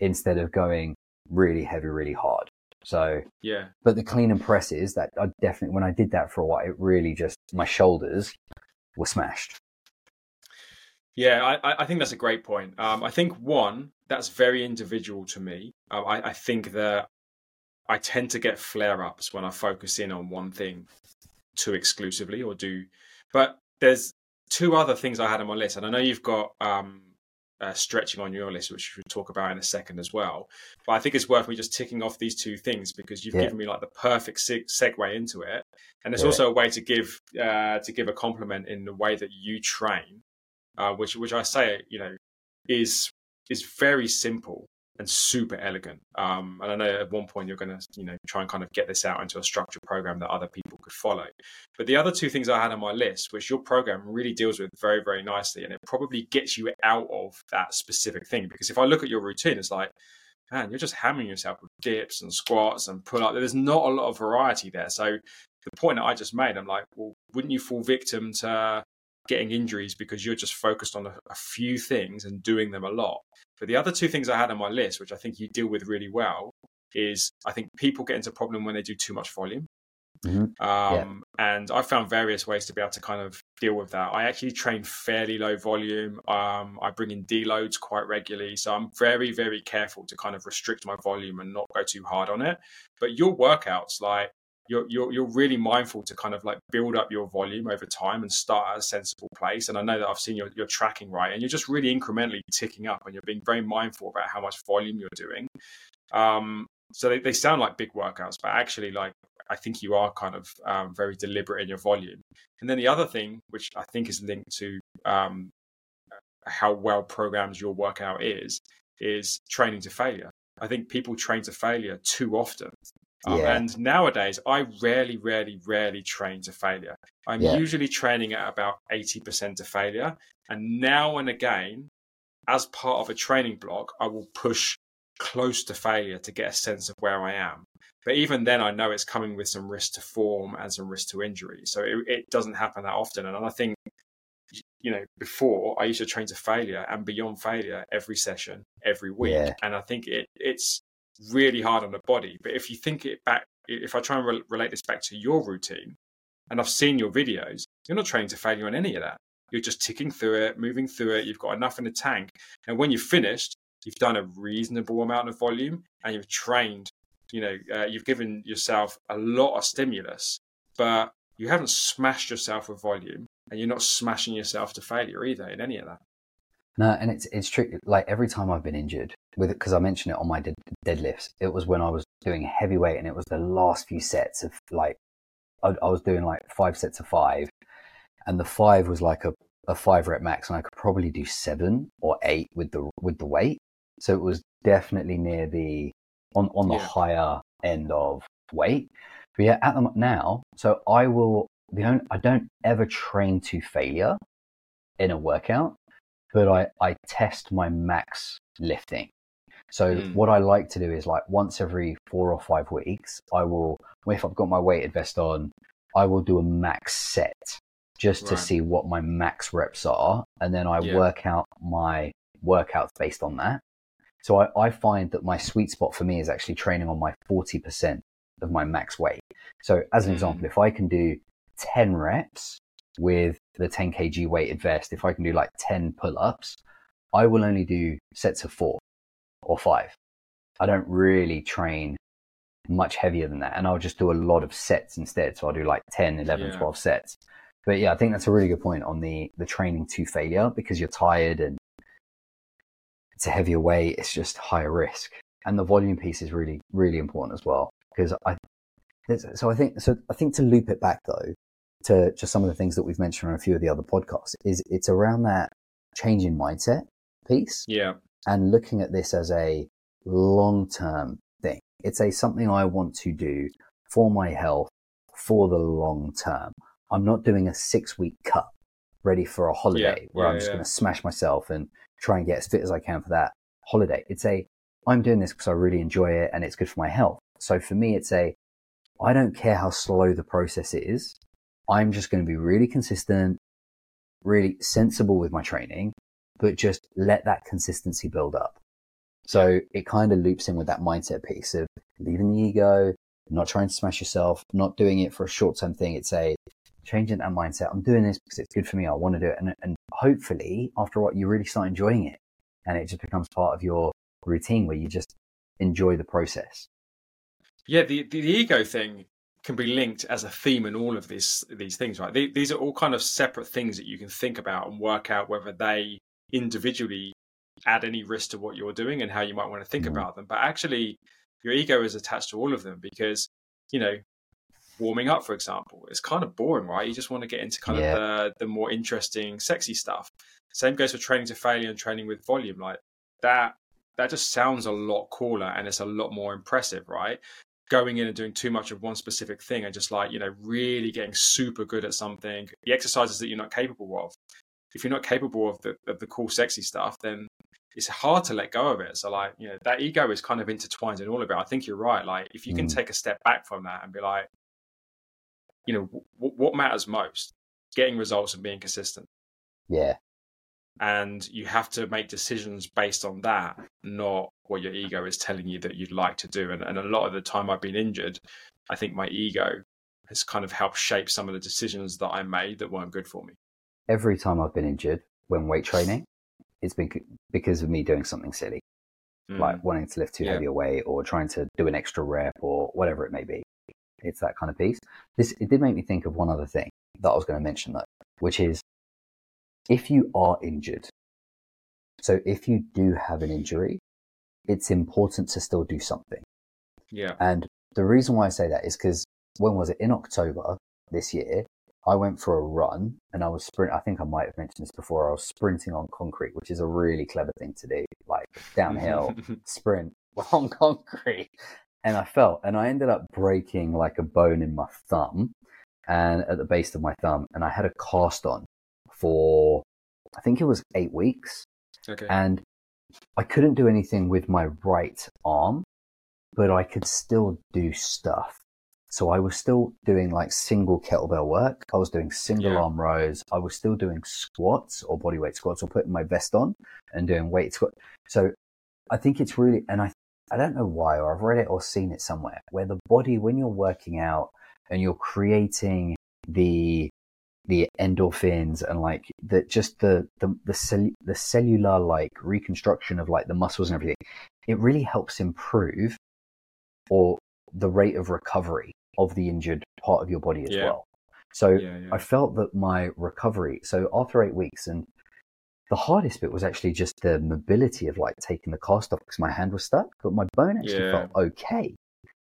instead of going really heavy, really hard. So yeah, but the clean and presses that I definitely when I did that for a while, it really just my shoulders were smashed. Yeah, I, I think that's a great point. Um, I think one that's very individual to me. I, I think that I tend to get flare ups when I focus in on one thing too exclusively or do. But there's two other things I had on my list, and I know you've got um, uh, stretching on your list, which we'll talk about in a second as well. But I think it's worth me just ticking off these two things because you've yeah. given me like the perfect seg- segue into it, and it's yeah. also a way to give uh, to give a compliment in the way that you train, uh, which which I say you know is is very simple and super elegant. Um, and I know at one point you're going to, you know, try and kind of get this out into a structured program that other people could follow. But the other two things I had on my list, which your program really deals with very, very nicely, and it probably gets you out of that specific thing. Because if I look at your routine, it's like, man, you're just hammering yourself with dips and squats and pull up. There's not a lot of variety there. So the point that I just made, I'm like, well, wouldn't you fall victim to getting injuries because you're just focused on a, a, few things and doing them a lot. But the other two things I had on my list, which I think you deal with really well, is I think people get into problem when they do too much volume. Mm-hmm. Um, yeah. And I found various ways to be able to kind of deal with that. I actually train fairly low volume. Um, I bring in deloads quite regularly. So I'm very, very careful to kind of restrict my volume and not go too hard on it. But your workouts, like, you're, you're you're really mindful to kind of like build up your volume over time and start at a sensible place. And I know that I've seen your your tracking right, and you're just really incrementally ticking up, and you're being very mindful about how much volume you're doing. Um, so they, they sound like big workouts, but actually, like I think you are kind of um, very deliberate in your volume. And then the other thing, which I think is linked to um, how well programmed your workout is, is training to failure. I think people train to failure too often. Um, yeah. And nowadays, I rarely, rarely, rarely train to failure. I'm yeah. usually training at about 80% to failure. And now and again, as part of a training block, I will push close to failure to get a sense of where I am. But even then, I know it's coming with some risk to form and some risk to injury. So it, it doesn't happen that often. And I think, you know, before I used to train to failure and beyond failure every session, every week. Yeah. And I think it it's really hard on the body. But if you think it back, if I try and re- relate this back to your routine, and I've seen your videos, you're not training to failure on any of that. You're just ticking through it, moving through it. You've got enough in the tank. And when you've finished, you've done a reasonable amount of volume and you've trained you know uh, you've given yourself a lot of stimulus but you haven't smashed yourself with volume and you're not smashing yourself to failure either in any of that no and it's it's true like every time i've been injured with it because i mentioned it on my deadlifts it was when i was doing heavy weight and it was the last few sets of like I, I was doing like five sets of five and the five was like a, a five rep max and i could probably do seven or eight with the with the weight so it was definitely near the on on the yeah. higher end of weight. But yeah, at the now, so I will. The only, I don't ever train to failure in a workout, but I I test my max lifting. So mm. what I like to do is like once every four or five weeks, I will if I've got my weighted vest on, I will do a max set just right. to see what my max reps are, and then I yeah. work out my workouts based on that. So I, I find that my sweet spot for me is actually training on my 40% of my max weight. So as an mm. example, if I can do 10 reps with the 10 kg weighted vest, if I can do like 10 pull ups, I will only do sets of four or five. I don't really train much heavier than that. And I'll just do a lot of sets instead. So I'll do like 10, 11, yeah. 12 sets. But yeah, I think that's a really good point on the, the training to failure because you're tired and it's a heavier weight, it's just higher risk. And the volume piece is really, really important as well. Because I, so I think, so I think to loop it back though, to just some of the things that we've mentioned on a few of the other podcasts is it's around that change in mindset piece. Yeah. And looking at this as a long term thing. It's a something I want to do for my health for the long term. I'm not doing a six week cut ready for a holiday yeah, where yeah, I'm just yeah. going to smash myself and try and get as fit as I can for that holiday. It's a, I'm doing this because I really enjoy it and it's good for my health. So for me, it's a, I don't care how slow the process is. I'm just going to be really consistent, really sensible with my training, but just let that consistency build up. So it kind of loops in with that mindset piece of leaving the ego, not trying to smash yourself, not doing it for a short term thing. It's a changing that mindset. I'm doing this because it's good for me. I want to do it. And, and hopefully after what you really start enjoying it and it just becomes part of your routine where you just enjoy the process. Yeah. The, the, the ego thing can be linked as a theme in all of these, these things, right? They, these are all kind of separate things that you can think about and work out whether they individually add any risk to what you're doing and how you might want to think mm-hmm. about them. But actually, your ego is attached to all of them because, you know, warming up, for example. It's kind of boring, right? You just want to get into kind yeah. of the, the more interesting, sexy stuff. Same goes for training to failure and training with volume. Like that, that just sounds a lot cooler and it's a lot more impressive, right? Going in and doing too much of one specific thing and just like, you know, really getting super good at something, the exercises that you're not capable of. If you're not capable of the, of the cool, sexy stuff, then it's hard to let go of it. So like, you know, that ego is kind of intertwined in all of it. I think you're right. Like if you can mm. take a step back from that and be like, you know, w- what matters most? Getting results and being consistent. Yeah. And you have to make decisions based on that, not what your ego is telling you that you'd like to do. And, and a lot of the time I've been injured, I think my ego has kind of helped shape some of the decisions that I made that weren't good for me. Every time I've been injured when weight training, it's been because of me doing something silly, mm. like wanting to lift too yeah. heavy a weight or trying to do an extra rep or whatever it may be. It's that kind of piece. This it did make me think of one other thing that I was going to mention though, which is if you are injured. So if you do have an injury, it's important to still do something. Yeah. And the reason why I say that is because when was it? In October this year, I went for a run and I was sprint. I think I might have mentioned this before. I was sprinting on concrete, which is a really clever thing to do, like downhill sprint on concrete. And I fell and I ended up breaking like a bone in my thumb and at the base of my thumb. And I had a cast on for, I think it was eight weeks. Okay. And I couldn't do anything with my right arm, but I could still do stuff. So I was still doing like single kettlebell work. I was doing single yeah. arm rows. I was still doing squats or bodyweight squats or putting my vest on and doing weight squat. So I think it's really, and I, I don't know why, or I've read it or seen it somewhere where the body, when you're working out and you're creating the, the endorphins and like the, just the, the, the, cell, the cellular like reconstruction of like the muscles and everything, it really helps improve or the rate of recovery of the injured part of your body as yeah. well. So yeah, yeah. I felt that my recovery, so after eight weeks, and the hardest bit was actually just the mobility of like taking the cast off because my hand was stuck, but my bone actually felt okay.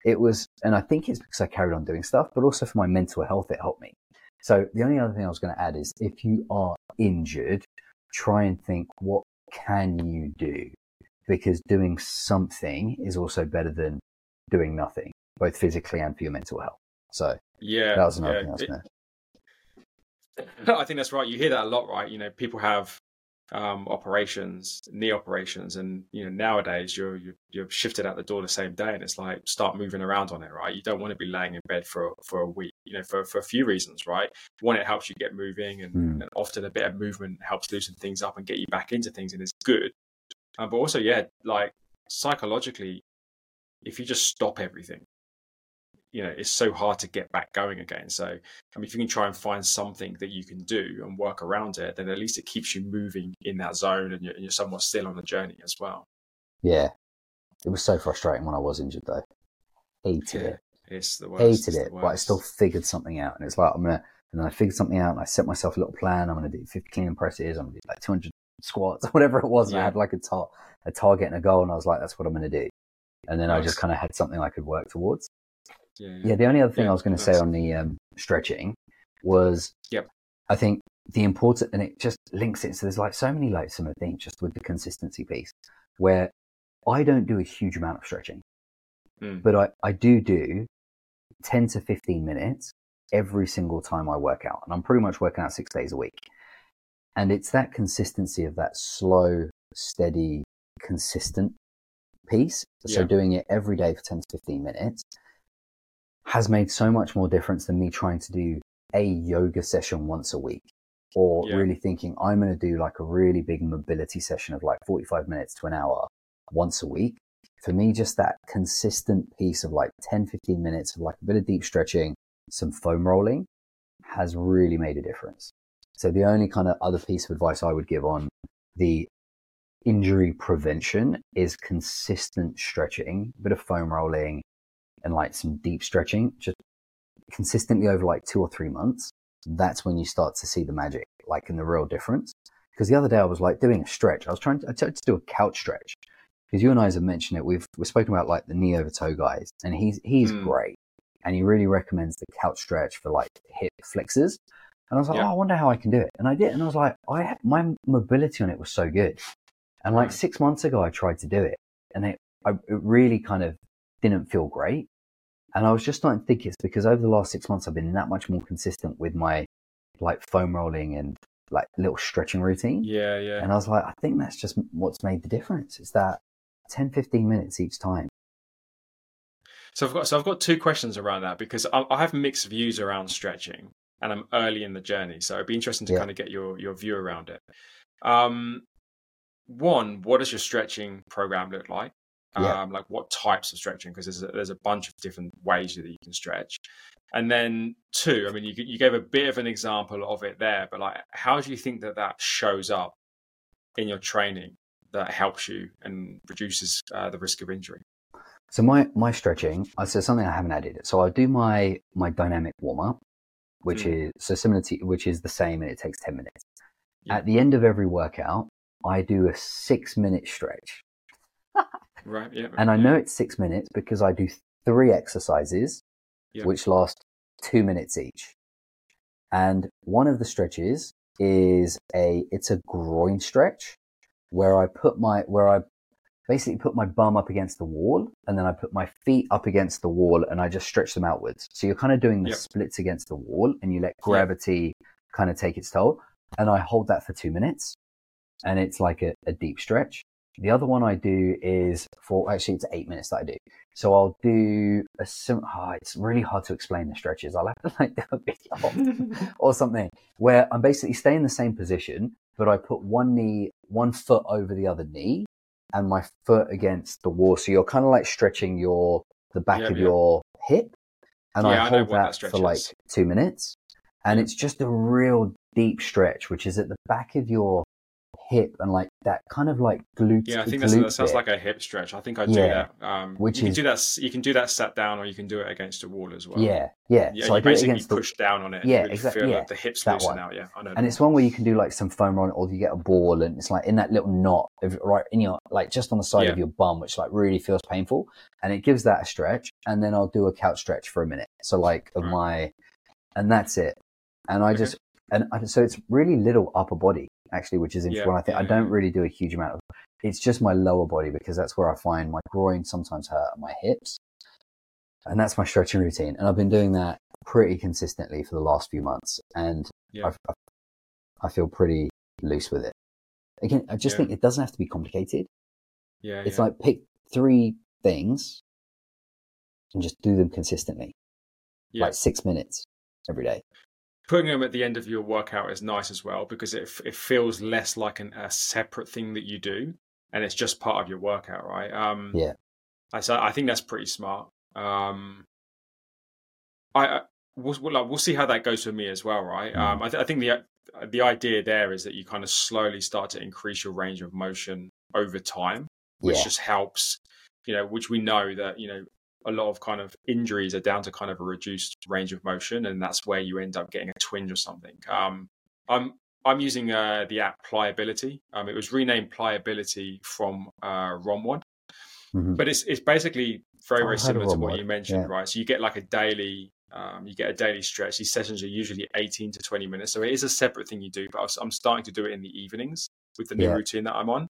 It was, and I think it's because I carried on doing stuff, but also for my mental health, it helped me. So the only other thing I was going to add is if you are injured, try and think, what can you do? Because doing something is also better than doing nothing both physically and for your mental health. So yeah, that was another yeah. thing I was going to. I think that's right. You hear that a lot, right? You know, people have um, operations, knee operations, and you know nowadays you're, you're you're shifted out the door the same day, and it's like start moving around on it, right? You don't want to be laying in bed for for a week, you know, for for a few reasons, right? One, it helps you get moving, and, mm. and often a bit of movement helps loosen things up and get you back into things, and it's good. Um, but also, yeah, like psychologically, if you just stop everything, you know it's so hard to get back going again so i mean if you can try and find something that you can do and work around it then at least it keeps you moving in that zone and you're, and you're somewhat still on the journey as well yeah it was so frustrating when i was injured though hated yeah, it it's the worst. hated it but i still figured something out and it's like i'm gonna and then i figured something out and i set myself a little plan i'm gonna do 50 clean presses i'm gonna do like 200 squats whatever it was and i had like a, tar- a target and a goal and i was like that's what i'm gonna do and then nice. i just kind of had something i could work towards yeah, yeah. the only other thing I was going to say on the um, stretching was, yep. I think the important, and it just links it. So there's like so many like similar things just with the consistency piece, where I don't do a huge amount of stretching, mm. but I, I do do 10 to 15 minutes every single time I work out. And I'm pretty much working out six days a week. And it's that consistency of that slow, steady, consistent piece. So yeah. doing it every day for 10 to 15 minutes has made so much more difference than me trying to do a yoga session once a week or yeah. really thinking I'm going to do like a really big mobility session of like 45 minutes to an hour once a week. For me, just that consistent piece of like 10, 15 minutes of like a bit of deep stretching, some foam rolling has really made a difference. So the only kind of other piece of advice I would give on the injury prevention is consistent stretching, a bit of foam rolling, and like some deep stretching, just consistently over like two or three months, that's when you start to see the magic, like in the real difference. Because the other day I was like doing a stretch. I was trying to, I tried to do a couch stretch because you and I have mentioned it. We've we've spoken about like the knee over toe guys, and he's he's mm. great, and he really recommends the couch stretch for like hip flexors. And I was like, yeah. oh, I wonder how I can do it, and I did, and I was like, I my mobility on it was so good, and like six months ago I tried to do it, and it I, it really kind of didn't feel great. And I was just starting to think it's because over the last six months, I've been that much more consistent with my like foam rolling and like little stretching routine. Yeah, yeah. And I was like, I think that's just what's made the difference. Is that 10, 15 minutes each time. So I've got so I've got two questions around that because I, I have mixed views around stretching, and I'm early in the journey, so it'd be interesting to yeah. kind of get your your view around it. Um, one, what does your stretching program look like? Yeah. Um, like what types of stretching? Because there's a, there's a bunch of different ways that you can stretch. And then two, I mean, you you gave a bit of an example of it there, but like, how do you think that that shows up in your training that helps you and reduces uh, the risk of injury? So my my stretching, I said something I haven't added. So I do my my dynamic warm up, which mm. is so similar to which is the same, and it takes ten minutes. Yeah. At the end of every workout, I do a six minute stretch. right. Yeah. And I know it's six minutes because I do three exercises, yeah. which last two minutes each. And one of the stretches is a it's a groin stretch where I put my where I basically put my bum up against the wall and then I put my feet up against the wall and I just stretch them outwards. So you're kind of doing the yep. splits against the wall and you let gravity yep. kind of take its toll. And I hold that for two minutes and it's like a, a deep stretch. The other one I do is for actually it's eight minutes that I do. So I'll do a sim. Oh, it's really hard to explain the stretches. I'll have to like do a video or something where I'm basically staying in the same position, but I put one knee, one foot over the other knee, and my foot against the wall. So you're kind of like stretching your the back yeah, of yeah. your hip, and yeah, I hold I that, that for like two minutes, and it's just a real deep stretch, which is at the back of your hip and like that kind of like glute. Yeah, I think that sounds like a hip stretch. I think I do yeah, that. Um, which you is, can do that. You can do that sat down, or you can do it against a wall as well. Yeah, yeah. yeah so I do it push the, down on it. Yeah, exactly. Yeah, the hips that loosen one. out. Yeah, I know. And it's one where you can do like some foam on or you get a ball, and it's like in that little knot, of, right in your like just on the side yeah. of your bum, which like really feels painful, and it gives that a stretch. And then I'll do a couch stretch for a minute. So like of right. my, and that's it. And I okay. just and so it's really little upper body actually, which is interesting. Yeah, I think yeah, I don't really do a huge amount of. It's just my lower body because that's where I find my groin sometimes hurt and my hips, and that's my stretching routine. And I've been doing that pretty consistently for the last few months, and yeah. i I feel pretty loose with it. Again, I just think it doesn't have to be complicated. Yeah, it's like pick three things and just do them consistently, like six minutes every day putting them at the end of your workout is nice as well because it it feels less like an, a separate thing that you do and it's just part of your workout, right? Um, yeah. I so I think that's pretty smart. Um, I, I we'll, we'll, we'll see how that goes for me as well, right? Mm. Um, I, th- I think the the idea there is that you kind of slowly start to increase your range of motion over time, which yeah. just helps. You know, which we know that you know a lot of kind of injuries are down to kind of a reduced range of motion, and that's where you end up getting a twinge or something. Um, I'm I'm using uh, the app Pliability. Um, it was renamed Pliability from uh, One, mm-hmm. but it's it's basically very very similar to what you mentioned, yeah. right? So you get like a daily. Um, you get a daily stretch. These sessions are usually 18 to 20 minutes. So it is a separate thing you do, but I'm starting to do it in the evenings with the new yeah. routine that I'm on.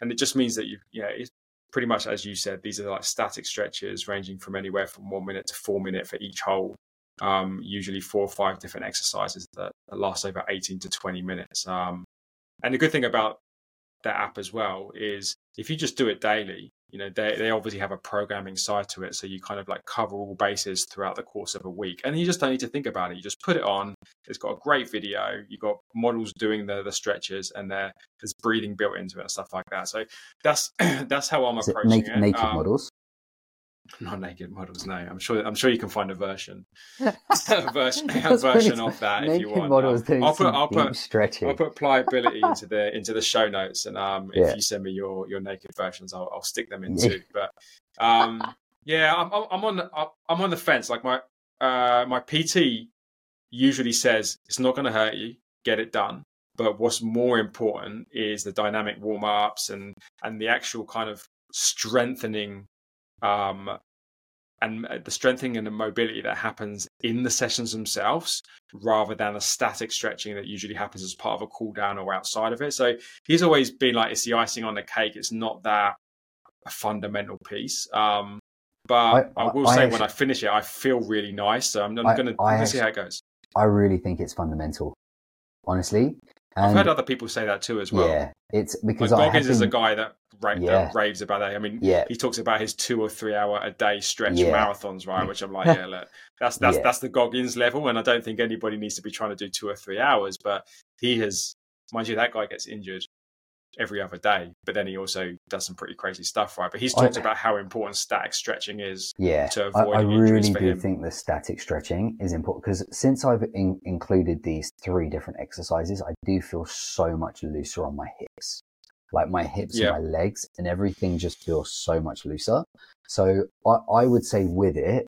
And it just means that you, yeah, it's pretty much as you said, these are like static stretches ranging from anywhere from one minute to four minute for each hole. Um, usually four or five different exercises that, last over 18 to 20 minutes. Um, and the good thing about that app as well is if you just do it daily, you know they, they obviously have a programming side to it so you kind of like cover all bases throughout the course of a week. And you just don't need to think about it. You just put it on. It's got a great video. You've got models doing the the stretches and there there's breathing built into it and stuff like that. So that's that's how i'm Is approaching it, naked, it. naked um, models not naked models. No, I'm sure. I'm sure you can find a version, a version, a version of that if you want. Models um, I'll put. I'll put. Stretching. I'll put pliability into the into the show notes, and um, if yeah. you send me your your naked versions, I'll, I'll stick them in too. But um, yeah, I'm, I'm on the, I'm on the fence. Like my uh my PT usually says it's not going to hurt you. Get it done. But what's more important is the dynamic warm ups and and the actual kind of strengthening um, and uh, the strengthening and the mobility that happens in the sessions themselves rather than a static stretching that usually happens as part of a cool down or outside of it. So he's always been like, it's the icing on the cake. It's not that a fundamental piece. Um, but I, I will I say actually, when I finish it, I feel really nice. So I'm, I'm going to see how it goes. I really think it's fundamental, honestly. And I've heard other people say that too as well. Yeah, it's because like Goggins is a guy that, ra- yeah. that, raves about that. I mean, yeah. he talks about his two or three hour a day stretch yeah. marathons, right? Which I'm like, yeah, look, that's that's yeah. that's the Goggins level, and I don't think anybody needs to be trying to do two or three hours. But he has, mind you, that guy gets injured every other day. But then he also does some pretty crazy stuff, right? But he's talked I, about how important static stretching is. Yeah, to avoid I, I really do him. think the static stretching is important because since I've in, included these three different exercises, I do feel so much looser on my hips. Like my hips yeah. and my legs and everything just feels so much looser. So I, I would say with it,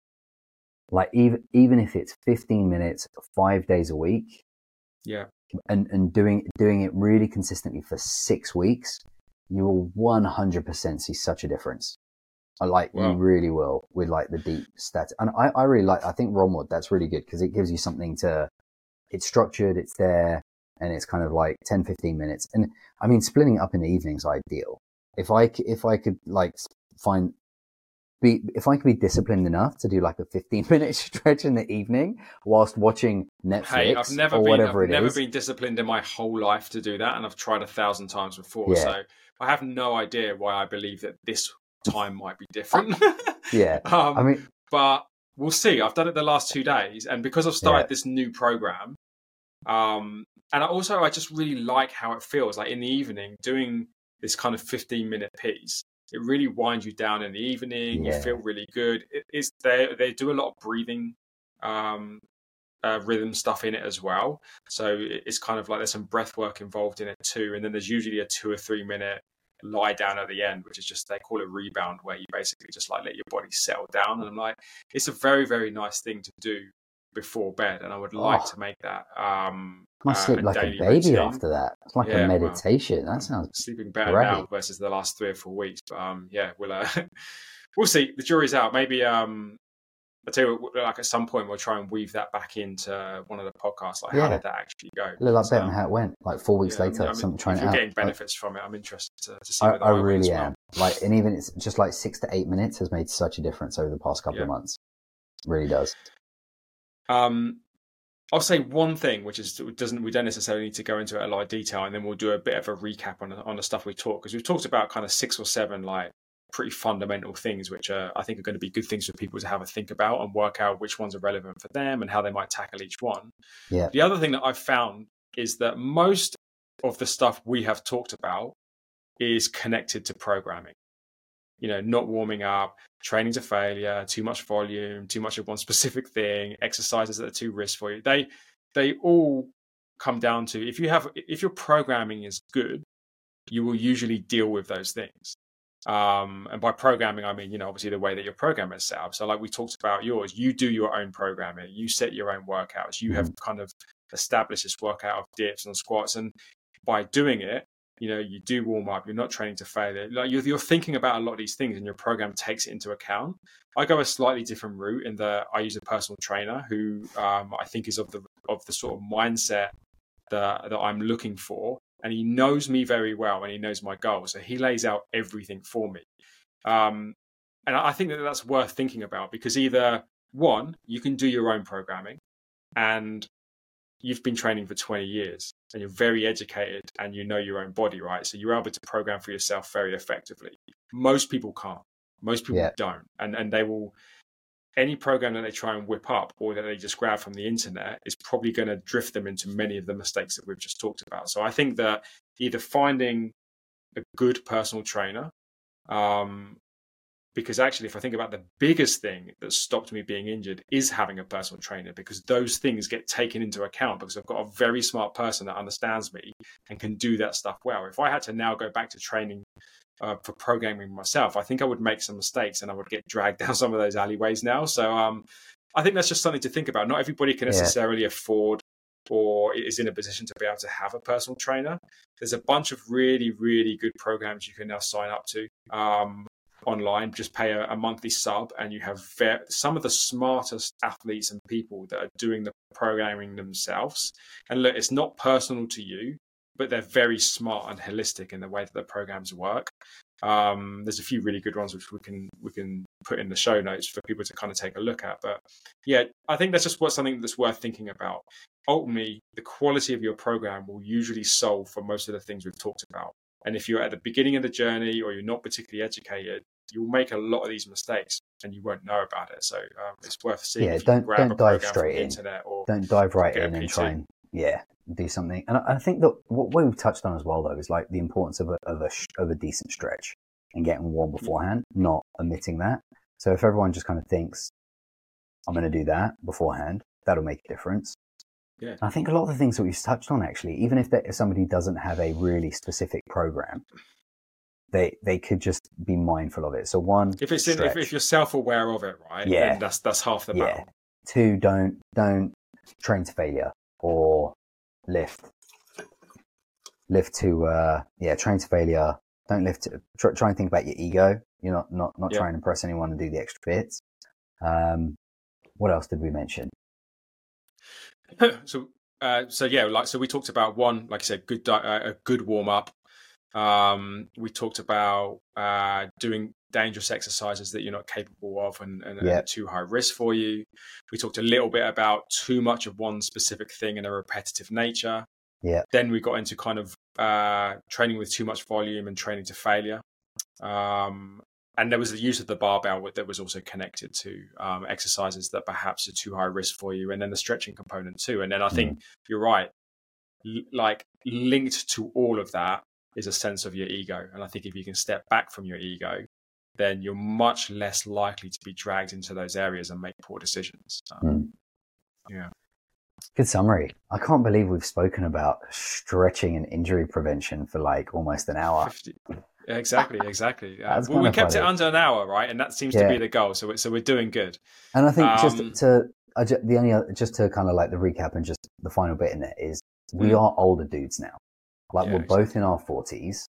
like even even if it's 15 minutes, five days a week, yeah, and and doing doing it really consistently for six weeks, you will 100% see such a difference. I like wow. you really will with like the deep stats, and I I really like. I think ROMWOD that's really good because it gives you something to. It's structured. It's there and it's kind of like 10 15 minutes and i mean splitting it up in the evenings ideal if i if i could like find be if I could be disciplined enough to do like a 15 minute stretch in the evening whilst watching Netflix hey, I've never or been, whatever I've it never is. been disciplined in my whole life to do that, and I've tried a thousand times before. Yeah. So I have no idea why I believe that this time might be different. yeah, um, I mean, but we'll see. I've done it the last two days, and because I've started yeah. this new program, um, and I also I just really like how it feels. Like in the evening, doing this kind of 15 minute piece it really winds you down in the evening. Yeah. You feel really good. It, it's they they do a lot of breathing um, uh, rhythm stuff in it as well. So it's kind of like there's some breath work involved in it too. And then there's usually a two or three minute lie down at the end, which is just they call it rebound, where you basically just like let your body settle down. And I'm like, it's a very very nice thing to do before bed, and I would like oh. to make that. Um, I sleep uh, like a baby routine. after that. It's like yeah, a meditation. Well, that sounds sleeping better great. now versus the last three or four weeks. But um, yeah, we'll uh, we'll see. The jury's out. Maybe um, I tell you, like at some point we'll try and weave that back into one of the podcasts. Like, yeah. how did that actually go? A little so, how it went. Like four weeks yeah, later, I mean, something trying out. getting benefits like, from it, I'm interested to, to see. I, I really well. am. Like, and even it's just like six to eight minutes has made such a difference over the past couple yeah. of months. It really does. Um, I'll say one thing, which is doesn't we don't necessarily need to go into it a lot of detail, and then we'll do a bit of a recap on on the stuff we talked because we've talked about kind of six or seven like pretty fundamental things, which are I think are going to be good things for people to have a think about and work out which ones are relevant for them and how they might tackle each one. Yeah. The other thing that I've found is that most of the stuff we have talked about is connected to programming you know, not warming up, training to failure, too much volume, too much of one specific thing, exercises that are too risk for you. They they all come down to if you have if your programming is good, you will usually deal with those things. Um, and by programming, I mean, you know, obviously the way that your program is set up. So, like we talked about yours, you do your own programming, you set your own workouts, you have mm-hmm. kind of established this workout of dips and squats. And by doing it, you know you do warm up you're not training to failure like you're, you're thinking about a lot of these things and your program takes it into account. I go a slightly different route in that i use a personal trainer who um, i think is of the of the sort of mindset that that i'm looking for and he knows me very well and he knows my goals so he lays out everything for me. Um, and i think that that's worth thinking about because either one you can do your own programming and you've been training for 20 years and you're very educated and you know your own body, right? So you're able to program for yourself very effectively. Most people can't. Most people yeah. don't. And and they will any program that they try and whip up or that they just grab from the internet is probably going to drift them into many of the mistakes that we've just talked about. So I think that either finding a good personal trainer um, because actually if i think about the biggest thing that stopped me being injured is having a personal trainer because those things get taken into account because i've got a very smart person that understands me and can do that stuff well if i had to now go back to training uh, for programming myself i think i would make some mistakes and i would get dragged down some of those alleyways now so um, i think that's just something to think about not everybody can necessarily yeah. afford or is in a position to be able to have a personal trainer. There's a bunch of really, really good programs you can now sign up to. Um, online, just pay a, a monthly sub, and you have ver- some of the smartest athletes and people that are doing the programming themselves. And look, it's not personal to you, but they're very smart and holistic in the way that the programs work. Um, there's a few really good ones which we can we can put in the show notes for people to kind of take a look at. But yeah, I think that's just what something that's worth thinking about. Ultimately, the quality of your program will usually solve for most of the things we've talked about. And if you're at the beginning of the journey or you're not particularly educated, you'll make a lot of these mistakes and you won't know about it. So um, it's worth seeing. Yeah, don't don't dive straight in. Internet or don't dive right in and try and yeah, do something. And I, I think that what we've touched on as well, though, is like the importance of a, of a, of a decent stretch and getting warm beforehand, not omitting that. So if everyone just kind of thinks, I'm going to do that beforehand, that'll make a difference. Yeah. I think a lot of the things that we've touched on, actually, even if, if somebody doesn't have a really specific program, they they could just be mindful of it. So one, if it's in, if, if, you're self aware of it, right? Yeah, that's that's half the battle. Yeah. Two, don't don't train to failure or lift lift to uh yeah train to failure. Don't lift to try, try and think about your ego. You're not not not yeah. trying to impress anyone and do the extra bits. Um, what else did we mention? so uh, so yeah, like so we talked about one, like I said, good uh, a good warm up. Um, we talked about uh, doing dangerous exercises that you're not capable of and, and, yeah. too high risk for you. We talked a little bit about too much of one specific thing in a repetitive nature. Yeah. Then we got into kind of uh, training with too much volume and training to failure. Um, and there was the use of the barbell that was also connected to um, exercises that perhaps are too high risk for you, and then the stretching component too. And then I think mm. you're right, L- like linked to all of that is a sense of your ego. And I think if you can step back from your ego, then you're much less likely to be dragged into those areas and make poor decisions. Um, mm. Yeah. Good summary. I can't believe we've spoken about stretching and injury prevention for like almost an hour. 50. Exactly, exactly. Uh, well, we kept funny. it under an hour, right? And that seems yeah. to be the goal. So, so we're doing good. And I think um, just to the only the just to kind of like the recap and just the final bit in it is we mm. are older dudes now. Like yeah, we're exactly. both in our forties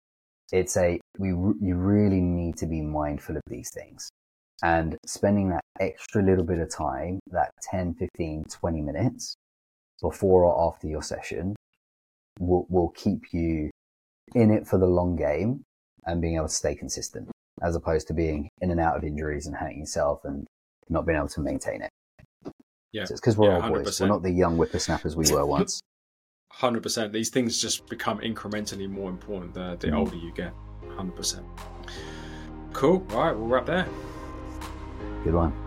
it's a we you really need to be mindful of these things and spending that extra little bit of time that 10 15 20 minutes before or after your session will, will keep you in it for the long game and being able to stay consistent as opposed to being in and out of injuries and hurting yourself and not being able to maintain it yeah so it's because we're yeah, old boys we're not the young whippersnappers we were once Hundred percent. These things just become incrementally more important the, the mm. older you get. Hundred percent. Cool. All right, we'll wrap there. Good one.